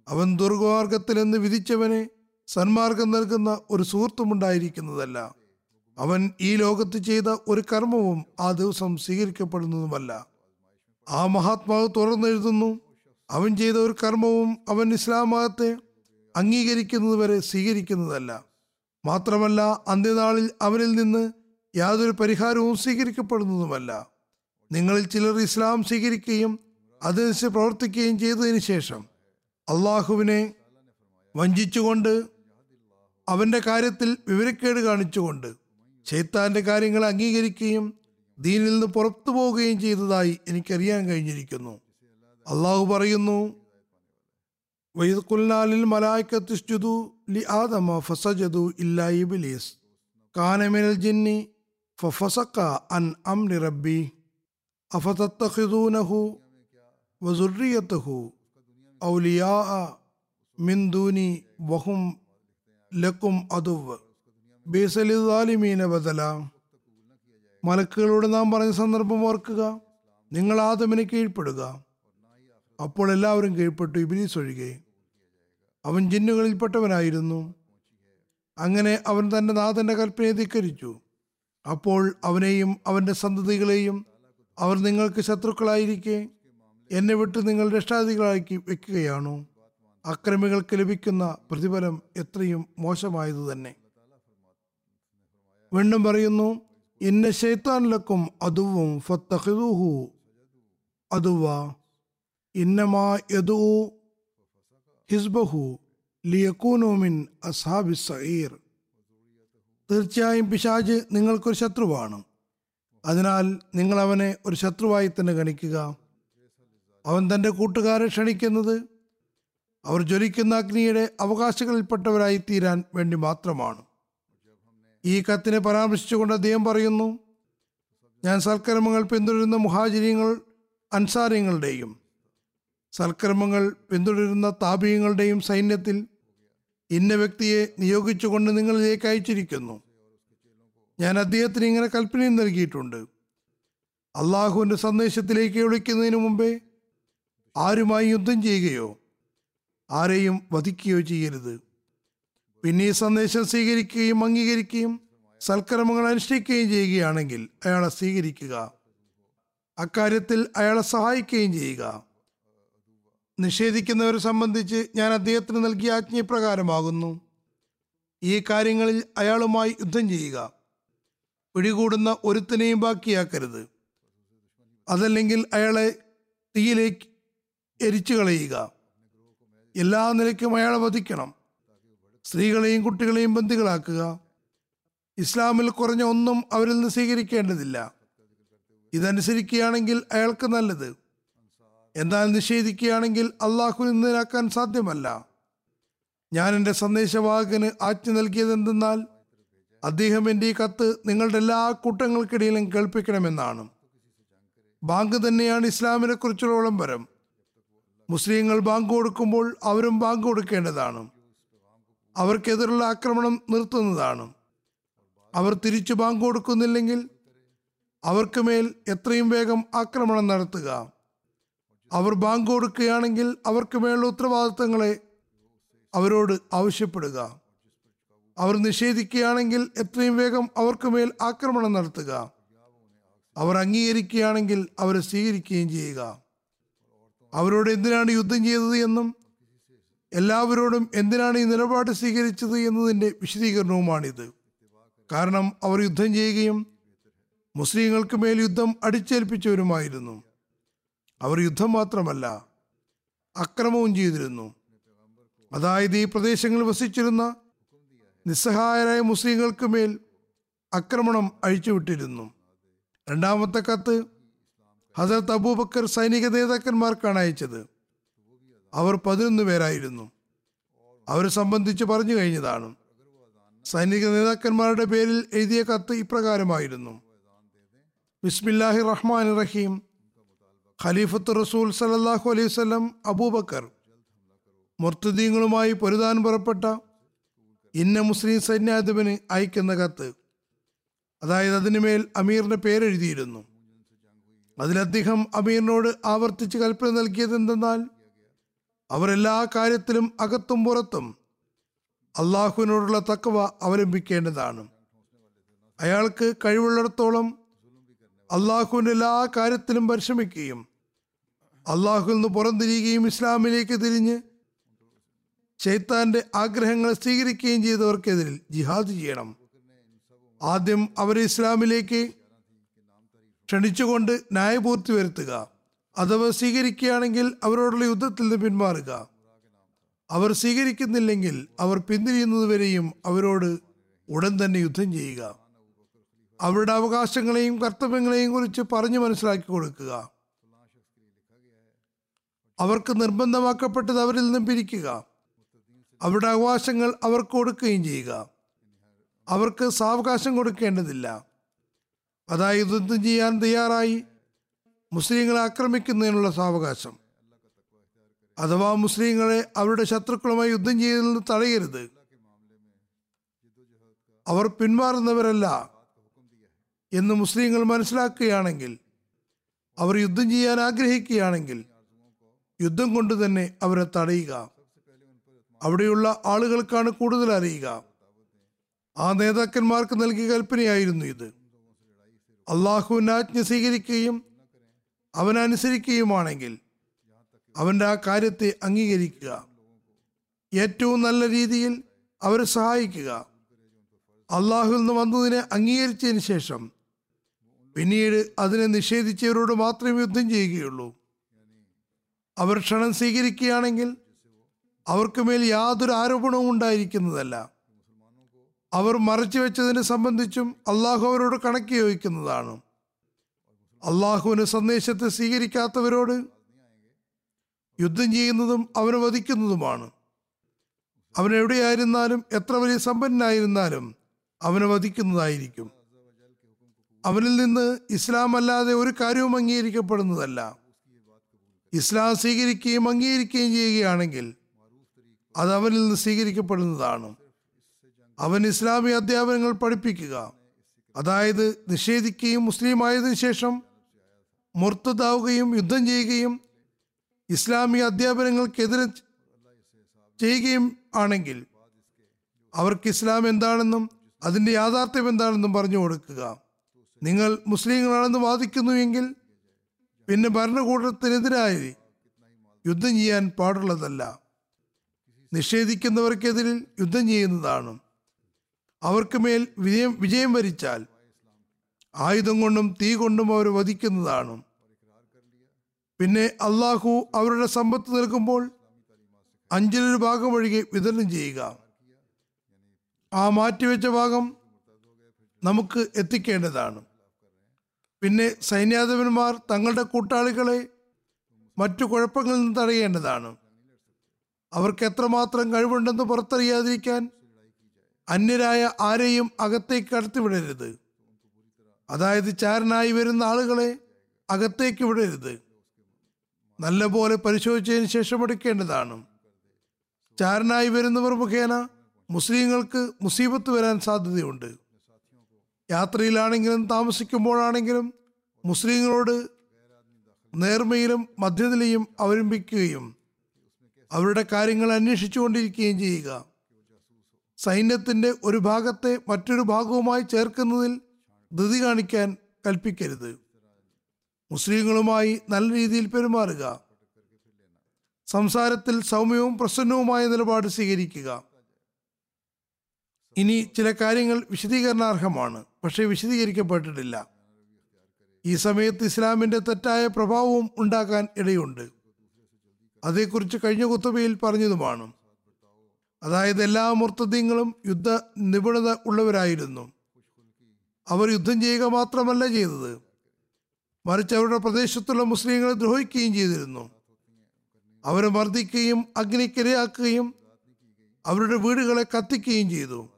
അവൻ ദുർഗമാർഗത്തിൽ എന്ന് വിധിച്ചവനെ സന്മാർഗം നൽകുന്ന ഒരു സുഹൃത്തുമുണ്ടായിരിക്കുന്നതല്ല. അവൻ ഈ ലോകത്ത് ചെയ്ത ഒരു കർമ്മവും ആ ദിവസം സ്വീകരിക്കപ്പെടുന്നതുമല്ല. ആ മഹാത്മാവ് തുറന്നെഴുതുന്നു അവൻ ചെയ്ത ഒരു കർമ്മവും അവൻ ഇസ്ലാം മതത്തെ അംഗീകരിക്കുന്നതുവരെ സ്വീകരിക്കുന്നതല്ല. മാത്രമല്ല അന്ത്യനാളിൽ അവനിൽ നിന്ന് യാതൊരു പരിഹാരവും സ്വീകരിക്കപ്പെടുന്നതുമല്ല. നിങ്ങളിൽ ചിലർ ഇസ്ലാം സ്വീകരിക്കുകയും അതനുസരിച്ച് പ്രവർത്തിക്കുകയും ചെയ്തതിനു ശേഷം അള്ളാഹുവിനെ വഞ്ചിച്ചുകൊണ്ട് അവന്റെ കാര്യത്തിൽ വിവരക്കേട് കാണിച്ചുകൊണ്ട് ചേത്താന്റെ കാര്യങ്ങൾ അംഗീകരിക്കുകയും ദീനിൽ നിന്ന് പുറത്തു പോവുകയും ചെയ്തതായി എനിക്കറിയാൻ കഴിഞ്ഞിരിക്കുന്നു. അള്ളാഹു പറയുന്നു വൈദ് കുൽനാലിൽ മലായിക്കത്തുസ്ജുദു ലി ആദമ ഫസജദു ഇല്ലാ ഇബ്ലീസ്. കാനമിനൽ ജിന്നി ഫസക്ക അൻ അംരി റബ്ബി. അഫതത്തഖിദൂനഹു വസുറിയത്തഹു ഔലിയാ മിന്ദൂനി ദൂനി വഹും ലക്കും അതുവ്. ബീസലിദാലിമീന ബദല. മലക്കുകളോട് നാം പറഞ്ഞ സന്ദർഭം ഓർക്കുക. നിങ്ങൾ ആദമിനെ കീഴ്പ്പെടുക. അപ്പോൾ എല്ലാവരും കീഴ്പ്പെട്ടു ഇബിലീസ് ഒഴികെ. അവൻ ജിന്നുകളിൽപ്പെട്ടവനായിരുന്നു. അങ്ങനെ അവൻ തന്റെ നാഥന്റെ കൽപ്പനയെ ധിക്കരിച്ചു. അപ്പോൾ അവനെയും അവന്റെ സന്തതികളെയും അവർ നിങ്ങൾക്ക് ശത്രുക്കളായിരിക്കെ. എന്നെ വിട്ട് നിങ്ങൾ രക്ഷാധികളാക്കി വെക്കുകയാണോ. അക്രമികൾക്ക് ലഭിക്കുന്ന പ്രതിഫലം എത്രയും മോശമായത് തന്നെ. വീണ്ടും പറയുന്നു ഇന്ന ശൈത്താനിലക്കും അതുവും ഫത്തഹിദുഹു അതുവ ഇന്നമാ യദു ഹിസ്ബഹു ലിയക്കൂനോമിൻ അസാബി സഈർ. തീർച്ചയായും പിശാജ് നിങ്ങൾക്കൊരു ശത്രുവാണ്. അതിനാൽ നിങ്ങൾ അവനെ ഒരു ശത്രുവായി തന്നെ ഗണിക്കുക. അവൻ തന്റെ കൂട്ടുകാരെ ക്ഷണിക്കുന്നത് അവർ ജ്വലിക്കുന്ന അഗ്നിയുടെ അവകാശങ്ങളിൽപ്പെട്ടവരായി തീരാൻ വേണ്ടി മാത്രമാണ്. ഈ കത്തിനെ പരാമർശിച്ചുകൊണ്ട് അദ്ദേഹം പറയുന്നു ഞാൻ സൽക്കർമ്മങ്ങൾ പിന്തുടരുന്ന മുഹാചര്യങ്ങൾ അൻസാരിങ്ങളുടെയും സൽക്കർമ്മങ്ങൾ പിന്തുടരുന്ന താപീയങ്ങളുടെയും സൈന്യത്തിൽ ഇന്ന വ്യക്തിയെ നിയോഗിച്ചുകൊണ്ട് നിങ്ങളിലേക്ക് അയച്ചിരിക്കുന്നു. ഞാൻ അദ്ദേഹത്തിന് ഇങ്ങനെ കൽപ്പനയും നൽകിയിട്ടുണ്ട്. അള്ളാഹുവിന്റെ സന്ദേശത്തിലേക്ക് വിളിക്കുന്നതിന് മുമ്പേ ആരുമായി യുദ്ധം ചെയ്യുകയോ ആരെയും വധിക്കുകയോ ചെയ്യരുത്. പിന്നെ ഈ സന്ദേശം സ്വീകരിക്കുകയും അംഗീകരിക്കുകയും സൽക്കർമ്മങ്ങൾ അനുഷ്ഠിക്കുകയും ചെയ്യുകയാണെങ്കിൽ അയാളെ സ്വീകരിക്കുക. അക്കാര്യത്തിൽ അയാളെ സഹായിക്കുകയും ചെയ്യുക. നിഷേധിക്കുന്നവരെ സംബന്ധിച്ച് ഞാൻ അദ്ദേഹത്തിന് നൽകിയ ആജ്ഞപ്രകാരമാകുന്നു. ഈ കാര്യങ്ങളിൽ അയാളുമായി യുദ്ധം ചെയ്യുക. പിടികൂടുന്ന ഒരുത്തിനെയും ബാക്കിയാക്കരുത്. അതല്ലെങ്കിൽ അയാളെ തീയിലേക്ക് എരിച്ചു കളയുക. എല്ലാ നിലയ്ക്കും അയാളെ വധിക്കണം. സ്ത്രീകളെയും കുട്ടികളെയും ബന്ദികളാക്കുക ഇസ്ലാമിൽ കുറഞ്ഞ ഒന്നും അവരിൽ നിന്ന് സ്വീകരിക്കേണ്ടതില്ല. ഇതനുസരിക്കുകയാണെങ്കിൽ അയാൾക്ക് നല്ലത്. എന്നാൽ നിഷേധിക്കുകയാണെങ്കിൽ അള്ളാഹു നിന്നാക്കാൻ സാധ്യമല്ല. ഞാൻ എന്റെ സന്ദേശവാഹകന് ആജ്ഞ നൽകിയത് എന്തെന്നാൽ അദ്ദേഹം എന്റെ ഈ കത്ത് നിങ്ങളുടെ എല്ലാ കൂട്ടങ്ങൾക്കിടയിലും കേൾപ്പിക്കണമെന്നാണ്. ബാങ്ക് തന്നെയാണ് ഇസ്ലാമിനെ കുറിച്ചുള്ള വിളംബരം മുസ്ലിങ്ങൾ ബാങ്ക് കൊടുക്കുമ്പോൾ അവരും ബാങ്ക് കൊടുക്കേണ്ടതാണ്. അവർക്കെതിരുള്ള ആക്രമണം നിർത്തുന്നതാണ്. അവർ തിരിച്ചു ബാങ്ക് കൊടുക്കുന്നില്ലെങ്കിൽ അവർക്ക് മേൽ എത്രയും വേഗം ആക്രമണം നടത്തുക. അവർ ബാങ്ക് കൊടുക്കുകയാണെങ്കിൽ അവർക്ക് മേലുള്ള ഉത്തരവാദിത്തങ്ങളെ അവരോട് ആവശ്യപ്പെടുക. അവർ നിഷേധിക്കുകയാണെങ്കിൽ എത്രയും വേഗം അവർക്ക് മേൽ ആക്രമണം നടത്തുക. അവർ അംഗീകരിക്കുകയാണെങ്കിൽ അവരെ സ്വീകരിക്കുകയും ചെയ്യുക. അവരോട് എന്തിനാണ് യുദ്ധം ചെയ്തത് എന്നും എല്ലാവരോടും എന്തിനാണ് ഈ നിലപാട് സ്വീകരിച്ചത് എന്നതിന്റെ വിശദീകരണവുമാണിത്. കാരണം അവർ യുദ്ധം ചെയ്യുകയും മുസ്ലിങ്ങൾക്ക് മേൽ യുദ്ധം അടിച്ചേൽപ്പിച്ചവരുമായിരുന്നു. അവർ യുദ്ധം മാത്രമല്ല അക്രമവും ചെയ്തിരുന്നു. അതായത് ഈ പ്രദേശങ്ങളിൽ വസിച്ചിരുന്ന നിസ്സഹായരായ മുസ്ലിങ്ങൾക്ക് മേൽ ആക്രമണം അഴിച്ചുവിട്ടിരുന്നു രണ്ടാമത്തെ കത്ത് ഹസരത്ത് അബൂബക്കർ സൈനിക നേതാക്കന്മാർക്കാണ് അയച്ചത്. അവർ പതിനൊന്ന് പേരായിരുന്നു. അവരെ സംബന്ധിച്ച് പറഞ്ഞു കഴിഞ്ഞതാണ്. സൈനിക നേതാക്കന്മാരുടെ പേരിൽ എഴുതിയ കത്ത് ഇപ്രകാരമായിരുന്നു. ബിസ്മില്ലാഹി റഹ്മാൻ റഹീം ഖലീഫത്ത് റസൂൽ സലല്ലാഹു അലൈഹി വസല്ലം അബൂബക്കർ മുർത്തദീങ്ങളുമായി പൊരുതാൻ പുറപ്പെട്ട ഇന്ന മുസ്ലിം സൈന്യാധിപന് അയക്കുന്ന കത്ത് അതായത് അതിനുമേൽ അമീറിന്റെ പേരെഴുതിയിരുന്നു. അതിൽ അദ്ദേഹം അമീറിനോട് ആവർത്തിച്ച് കൽപ്പന നൽകിയത് എന്തെന്നാൽ അവർ എല്ലാ കാര്യത്തിലും അകത്തും പുറത്തും അള്ളാഹുവിനോടുള്ള തക്കവ അവലംബിക്കേണ്ടതാണ്. അയാൾക്ക് കഴിവുള്ളിടത്തോളം അള്ളാഹുവിന്റെ എല്ലാ കാര്യത്തിലും പരിശ്രമിക്കുകയും അള്ളാഹുവിൽ നിന്ന് പുറംതിരിയുകയും ഇസ്ലാമിലേക്ക് തിരിഞ്ഞ് ചൈത്താന്റെ ആഗ്രഹങ്ങൾ സ്വീകരിക്കുകയും ചെയ്തവർക്കെതിരിൽ ജിഹാദ് ചെയ്യണം. ആദ്യം അവരെ ഇസ്ലാമിലേക്ക് ക്ഷണിച്ചുകൊണ്ട് ന്യായപൂർത്തി വരുത്തുക. അഥവാ സ്വീകരിക്കുകയാണെങ്കിൽ അവരോടുള്ള യുദ്ധത്തിൽ നിന്ന് പിന്മാറുക. അവർ സ്വീകരിക്കുന്നില്ലെങ്കിൽ അവർ പിന്തിരിയുന്നതുവരെയും അവരോട് ഉടൻ തന്നെ യുദ്ധം ചെയ്യുക. അവരുടെ അവകാശങ്ങളെയും കർത്തവ്യങ്ങളെയും കുറിച്ച് പറഞ്ഞു മനസ്സിലാക്കി കൊടുക്കുക. അവർക്ക് നിർബന്ധമാക്കപ്പെട്ടത് അവരിൽ നിന്നും പിരിക്കുക. അവരുടെ അവകാശങ്ങൾ അവർക്ക് കൊടുക്കുകയും ചെയ്യുക. അവർക്ക് സാവകാശം കൊടുക്കേണ്ടതില്ല. അതായത് യുദ്ധം ചെയ്യാൻ തയ്യാറായി മുസ്ലിങ്ങളെ ആക്രമിക്കുന്നതിനുള്ള സാവകാശം. അഥവാ മുസ്ലിങ്ങളെ അവരുടെ ശത്രുക്കളുമായി യുദ്ധം ചെയ്യുന്നതിൽ തടയരുത്. അവർ പിന്മാറുന്നവരല്ല എന്ന് മുസ്ലിങ്ങൾ മനസ്സിലാക്കുകയാണെങ്കിൽ അവർ യുദ്ധം ചെയ്യാൻ ആഗ്രഹിക്കുകയാണെങ്കിൽ യുദ്ധം കൊണ്ട് തന്നെ അവരെ തടയുക. അവിടെയുള്ള ആളുകൾക്കാണ് കൂടുതൽ അറിയുക. ആ നേതാക്കന്മാർക്ക് നൽകിയ കൽപ്പനയായിരുന്നു ഇത്. അള്ളാഹുവിന്റെ ആജ്ഞ സ്വീകരിക്കുകയും അവനനുസരിക്കുകയുമാണെങ്കിൽ അവന്റെ ആ കാര്യത്തെ അംഗീകരിക്കുക. ഏറ്റവും നല്ല രീതിയിൽ അവരെ സഹായിക്കുക. അള്ളാഹുവിൽ നിന്ന് വന്നതിനെ അംഗീകരിച്ചതിന് ശേഷം പിന്നീട് അതിനെ നിഷേധിച്ചവരോട് മാത്രമേ യുദ്ധം ചെയ്യുകയുള്ളൂ. അവർ ക്ഷണം സ്വീകരിക്കുകയാണെങ്കിൽ അവർക്ക് മേൽ യാതൊരു ആരോപണവും ഉണ്ടായിരിക്കുന്നതല്ല. അവർ മറച്ചു വെച്ചതിനെ സംബന്ധിച്ചും അള്ളാഹു അവരോട് കണക്ക് യോജിക്കുന്നതാണ് അള്ളാഹുവിന് സന്ദേശത്തെ സ്വീകരിക്കാത്തവരോട് യുദ്ധം ചെയ്യുന്നതും അവനെ വധിക്കുന്നതുമാണ്. അവൻ എവിടെയായിരുന്നാലും എത്ര വലിയ സമ്പന്നനായിരുന്നാലും അവനെ വധിക്കുന്നതായിരിക്കും. അവനിൽ നിന്ന് ഇസ്ലാം അല്ലാതെ ഒരു കാര്യവും അംഗീകരിക്കപ്പെടുന്നതല്ല. ഇസ്ലാം സ്വീകരിക്കുകയും അംഗീകരിക്കുകയും ചെയ്യുകയാണെങ്കിൽ അത് അവനിൽ നിന്ന് സ്വീകരിക്കപ്പെടുന്നതാണ്. അവൻ ഇസ്ലാമിക അധ്യാപനങ്ങൾ പഠിപ്പിക്കുക. അതായത് നിഷേധിക്കുകയും മുസ്ലിം ആയതിനു ശേഷം മുർത്തതാവുകയും യുദ്ധം ചെയ്യുകയും ഇസ്ലാമിക അധ്യാപനങ്ങൾക്കെതിരെ ചെയ്യുകയും ആണെങ്കിൽ അവർക്ക് ഇസ്ലാം എന്താണെന്നും അതിന്റെ യാഥാർത്ഥ്യം എന്താണെന്നും പറഞ്ഞു കൊടുക്കുക. നിങ്ങൾ മുസ്ലിങ്ങളാണെന്ന് വാദിക്കുന്നുവെങ്കിൽ പിന്നെ ഭരണകൂടത്തിനെതിരായി യുദ്ധം ചെയ്യാൻ പാടുള്ളതല്ല. നിഷേധിക്കുന്നവർക്കെതിരിൽ യുദ്ധം ചെയ്യുന്നതാണ്. അവർക്ക് മേൽ വിജയം വിജയം വരിച്ചാൽ ആയുധം കൊണ്ടും തീ കൊണ്ടും അവർ വധിക്കുന്നതാണ്. പിന്നെ അള്ളാഹു അവരുടെ സമ്പത്ത് നൽകുമ്പോൾ അഞ്ചിലൊരു ഭാഗം ഒഴികെ വിതരണം ചെയ്യുക. ആ മാറ്റിവെച്ച ഭാഗം നമുക്ക് എത്തിക്കേണ്ടതാണ്. പിന്നെ സൈന്യാധിപന്മാർ തങ്ങളുടെ കൂട്ടാളികളെ മറ്റു കുഴപ്പങ്ങളിൽ നിന്ന് തടയേണ്ടതാണ്. അവർക്ക് എത്രമാത്രം കഴിവുണ്ടെന്ന് പുറത്തറിയാതിരിക്കാൻ അന്യരായ ആരെയും അകത്തേക്ക് കടത്തിവിടരുത് അതായത് ചാരനായി വരുന്ന ആളുകളെ അകത്തേക്ക് വിടരുത്. നല്ലപോലെ പരിശോധിച്ചതിന് ശേഷം എടുക്കേണ്ടതാണ്. ചാരനായി വരുന്നവർ മുഖേന മുസ്ലിങ്ങൾക്ക് മുസീബത്ത് വരാൻ സാധ്യതയുണ്ട്. യാത്രയിലാണെങ്കിലും താമസിക്കുമ്പോഴാണെങ്കിലും മുസ്ലിങ്ങളോട് നേർമയിലും മധ്യനിലയും അവലംബിക്കുകയും അവരുടെ കാര്യങ്ങൾ അന്വേഷിച്ചുകൊണ്ടിരിക്കുകയും ചെയ്യുക. സൈന്യത്തിന്റെ ഒരു ഭാഗത്തെ മറ്റൊരു ഭാഗവുമായി ചേർക്കുന്നതിൽ ധൃതി കാണിക്കാൻ കൽപ്പിക്കരുത്. മുസ്ലിങ്ങളുമായി നല്ല രീതിയിൽ പെരുമാറുക. സംസാരത്തിൽ സൗമ്യവും പ്രസന്നവുമായ നിലപാട് സ്വീകരിക്കുക. ഇനി ചില കാര്യങ്ങൾ വിശദീകരണാർഹമാണ് പക്ഷേ വിശദീകരിക്കപ്പെട്ടിട്ടില്ല. ഈ സമയത്ത് ഇസ്ലാമിന്റെ തെറ്റായ പ്രഭാവവും ഉണ്ടാക്കാൻ ഇടയുണ്ട്. അതേക്കുറിച്ച് കഴിഞ്ഞ കുത്തബയിൽ പറഞ്ഞതുമാണ്. അതായത് എല്ലാ മുർത്തദ്യങ്ങളും യുദ്ധ നിപുണത ഉള്ളവരായിരുന്നു. അവർ യുദ്ധം ചെയ്യുക മാത്രമല്ല ചെയ്തത്. മറിച്ച് അവരുടെ പ്രദേശത്തുള്ള മുസ്ലിങ്ങളെ ദ്രോഹിക്കുകയും ചെയ്തിരുന്നു. അവരെ മർദ്ദിക്കുകയും അഗ്നിക്കിരയാക്കുകയും അവരുടെ വീടുകളെ കത്തിക്കുകയും ചെയ്തു.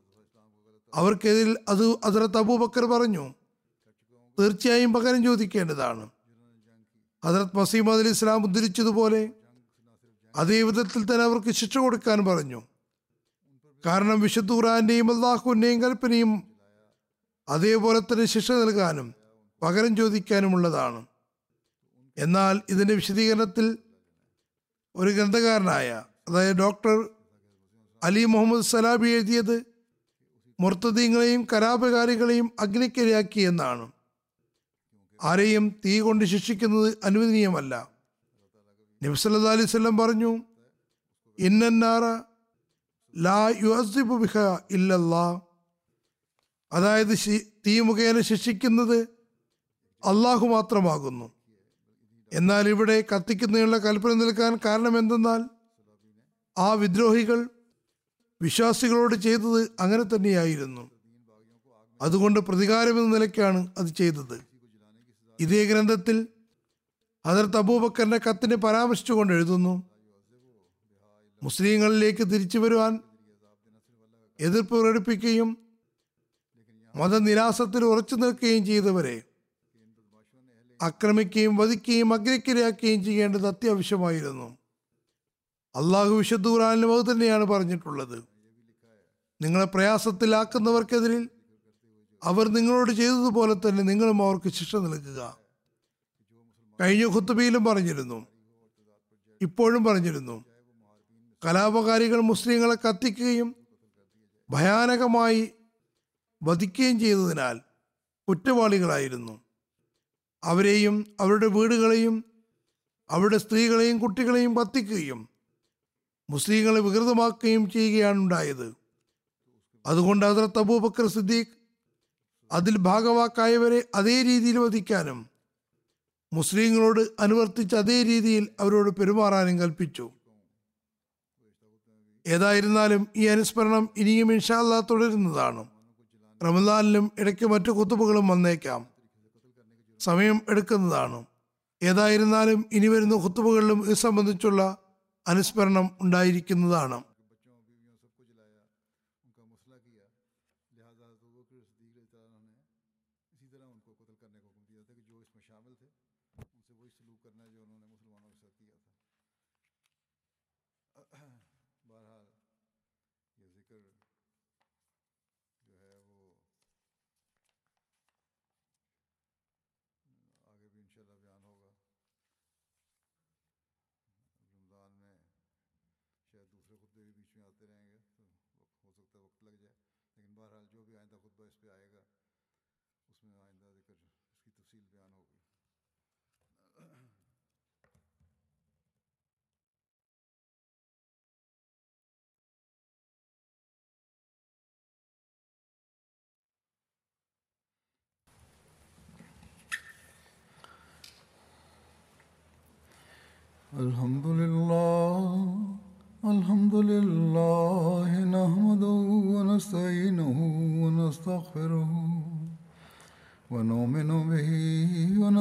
അവർക്കെതിരിൽ അത് ഹസരത്ത് അബൂബക്കർ പറഞ്ഞു തീർച്ചയായും പകരം ചോദിക്കേണ്ടതാണ്. ഹസരത് മസീമദ് അലി ഇസ്ലാം ഉദ്ധരിച്ചതുപോലെ അതേ വിധത്തിൽ തന്നെ അവർക്ക് ശിക്ഷ കൊടുക്കാൻ പറഞ്ഞു. കാരണം വിശുദ്ധ ഖുറാന്റെയും അള്ളാഹുവിന്റെയും കൽപ്പനയും അതേപോലെ തന്നെ ശിക്ഷ നൽകാനും പകരം ചോദിക്കാനുമുള്ളതാണ്. എന്നാൽ ഇതിന്റെ വിശദീകരണത്തിൽ ഒരു ഗ്രന്ഥകാരനായ അതായത് ഡോക്ടർ അലി മുഹമ്മദ് സലാബി എഴുതിയത് മുർത്തദീങ്ങളെയും കലാപകാരികളെയും അഗ്നിക്കിരയാക്കി എന്നാണ്. ആരെയും തീ കൊണ്ട് ശിക്ഷിക്കുന്നത് അനുവദനീയമല്ല. നബ്സല്ലാ അലൈഹി സ്വല്ലം പറഞ്ഞു ഇന്നാറ ലാ യുഅസിബു ബിഹ ഇല്ലല്ലാ അതായത് തീ മുഖേന ശിക്ഷിക്കുന്നത് അള്ളാഹു മാത്രമാകുന്നു. എന്നാൽ ഇവിടെ കത്തിക്കുന്നതിനുള്ള കൽപ്പന നിൽക്കാൻ കാരണം എന്തെന്നാൽ ആ വിദ്രോഹികൾ വിശ്വാസികളോട് ചെയ്തത് അങ്ങനെ തന്നെയായിരുന്നു. അതുകൊണ്ട് പ്രതികാരമെന്ന നിലയ്ക്കാണ് അത് ചെയ്തത്. ഇതേ ഗ്രന്ഥത്തിൽ ഹജറത്ത് അബൂബക്കറിന്റെ കത്തിനെ പരാമർശിച്ചുകൊണ്ട് എഴുതുന്നു മുസ്ലിങ്ങളിലേക്ക് തിരിച്ചു വരുവാൻ എതിർപ്പ് പ്രകടിപ്പിക്കുകയും മതനിരാസത്തിൽ ഉറച്ചു നിൽക്കുകയും ചെയ്തവരെ ആക്രമിക്കുകയും വധിക്കുകയും അഗ്രക്കിരയാക്കുകയും ചെയ്യേണ്ടത് അത്യാവശ്യമായിരുന്നു. അള്ളാഹു വിശുദ്ധ ഖുറാനിലും അത് തന്നെയാണ് പറഞ്ഞിട്ടുള്ളത്. നിങ്ങളെ പ്രയാസത്തിലാക്കുന്നവർക്കെതിരിൽ അവർ നിങ്ങളോട് ചെയ്തതുപോലെ തന്നെ നിങ്ങളും അവർക്ക് ശിക്ഷ നൽകുക. കഴിഞ്ഞ ഖുത്തുബിയിലും പറഞ്ഞിരുന്നു. ഇപ്പോഴും പറഞ്ഞിരുന്നു. കലാപകാരികൾ മുസ്ലിങ്ങളെ കത്തിക്കുകയും ഭയാനകമായി വധിക്കുകയും ചെയ്തതിനാൽ കുറ്റവാളികളായിരുന്നു. അവരെയും അവരുടെ വീടുകളെയും അവരുടെ സ്ത്രീകളെയും കുട്ടികളെയും കത്തിക്കുകയും മുസ്ലിങ്ങളെ വികൃതമാക്കുകയും ചെയ്യുകയാണ് ഉണ്ടായത്. അതുകൊണ്ട് ഹസ്രത്ത് അബൂബക്കർ സിദ്ദീഖ് അതിൽ ഭാഗവാക്കായവരെ അതേ രീതിയിൽ വധിക്കാനും മുസ്ലിങ്ങളോട് അനുവർത്തിച്ച അതേ രീതിയിൽ അവരോട് പെരുമാറാനും കൽപ്പിച്ചു. ഏതായിരുന്നാലും ഈ അനുസ്മരണം ഇനിയും ഇൻഷാല്ല തുടരുന്നതാണ്. റമദാനിലും ഇടയ്ക്ക് മറ്റു കുത്തുബുകളും വന്നേക്കാം. സമയം എടുക്കുന്നതാണ്. ഏതായിരുന്നാലും ഇനി വരുന്ന കുത്തുബുകളിലും ഇത് സംബന്ധിച്ചുള്ള അനുസ്മരണം ഉണ്ടായിരിക്കുന്നതാണ്. الحمد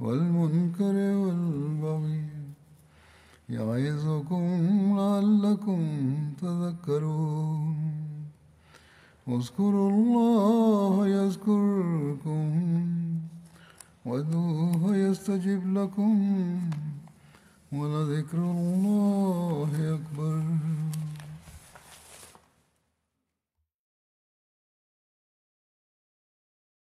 والمنكر والبغي يعظكم لعلكم تذكرون. اذكروا الله يذكركم وادعوه يستجب لكم ولذكر الله أكبر.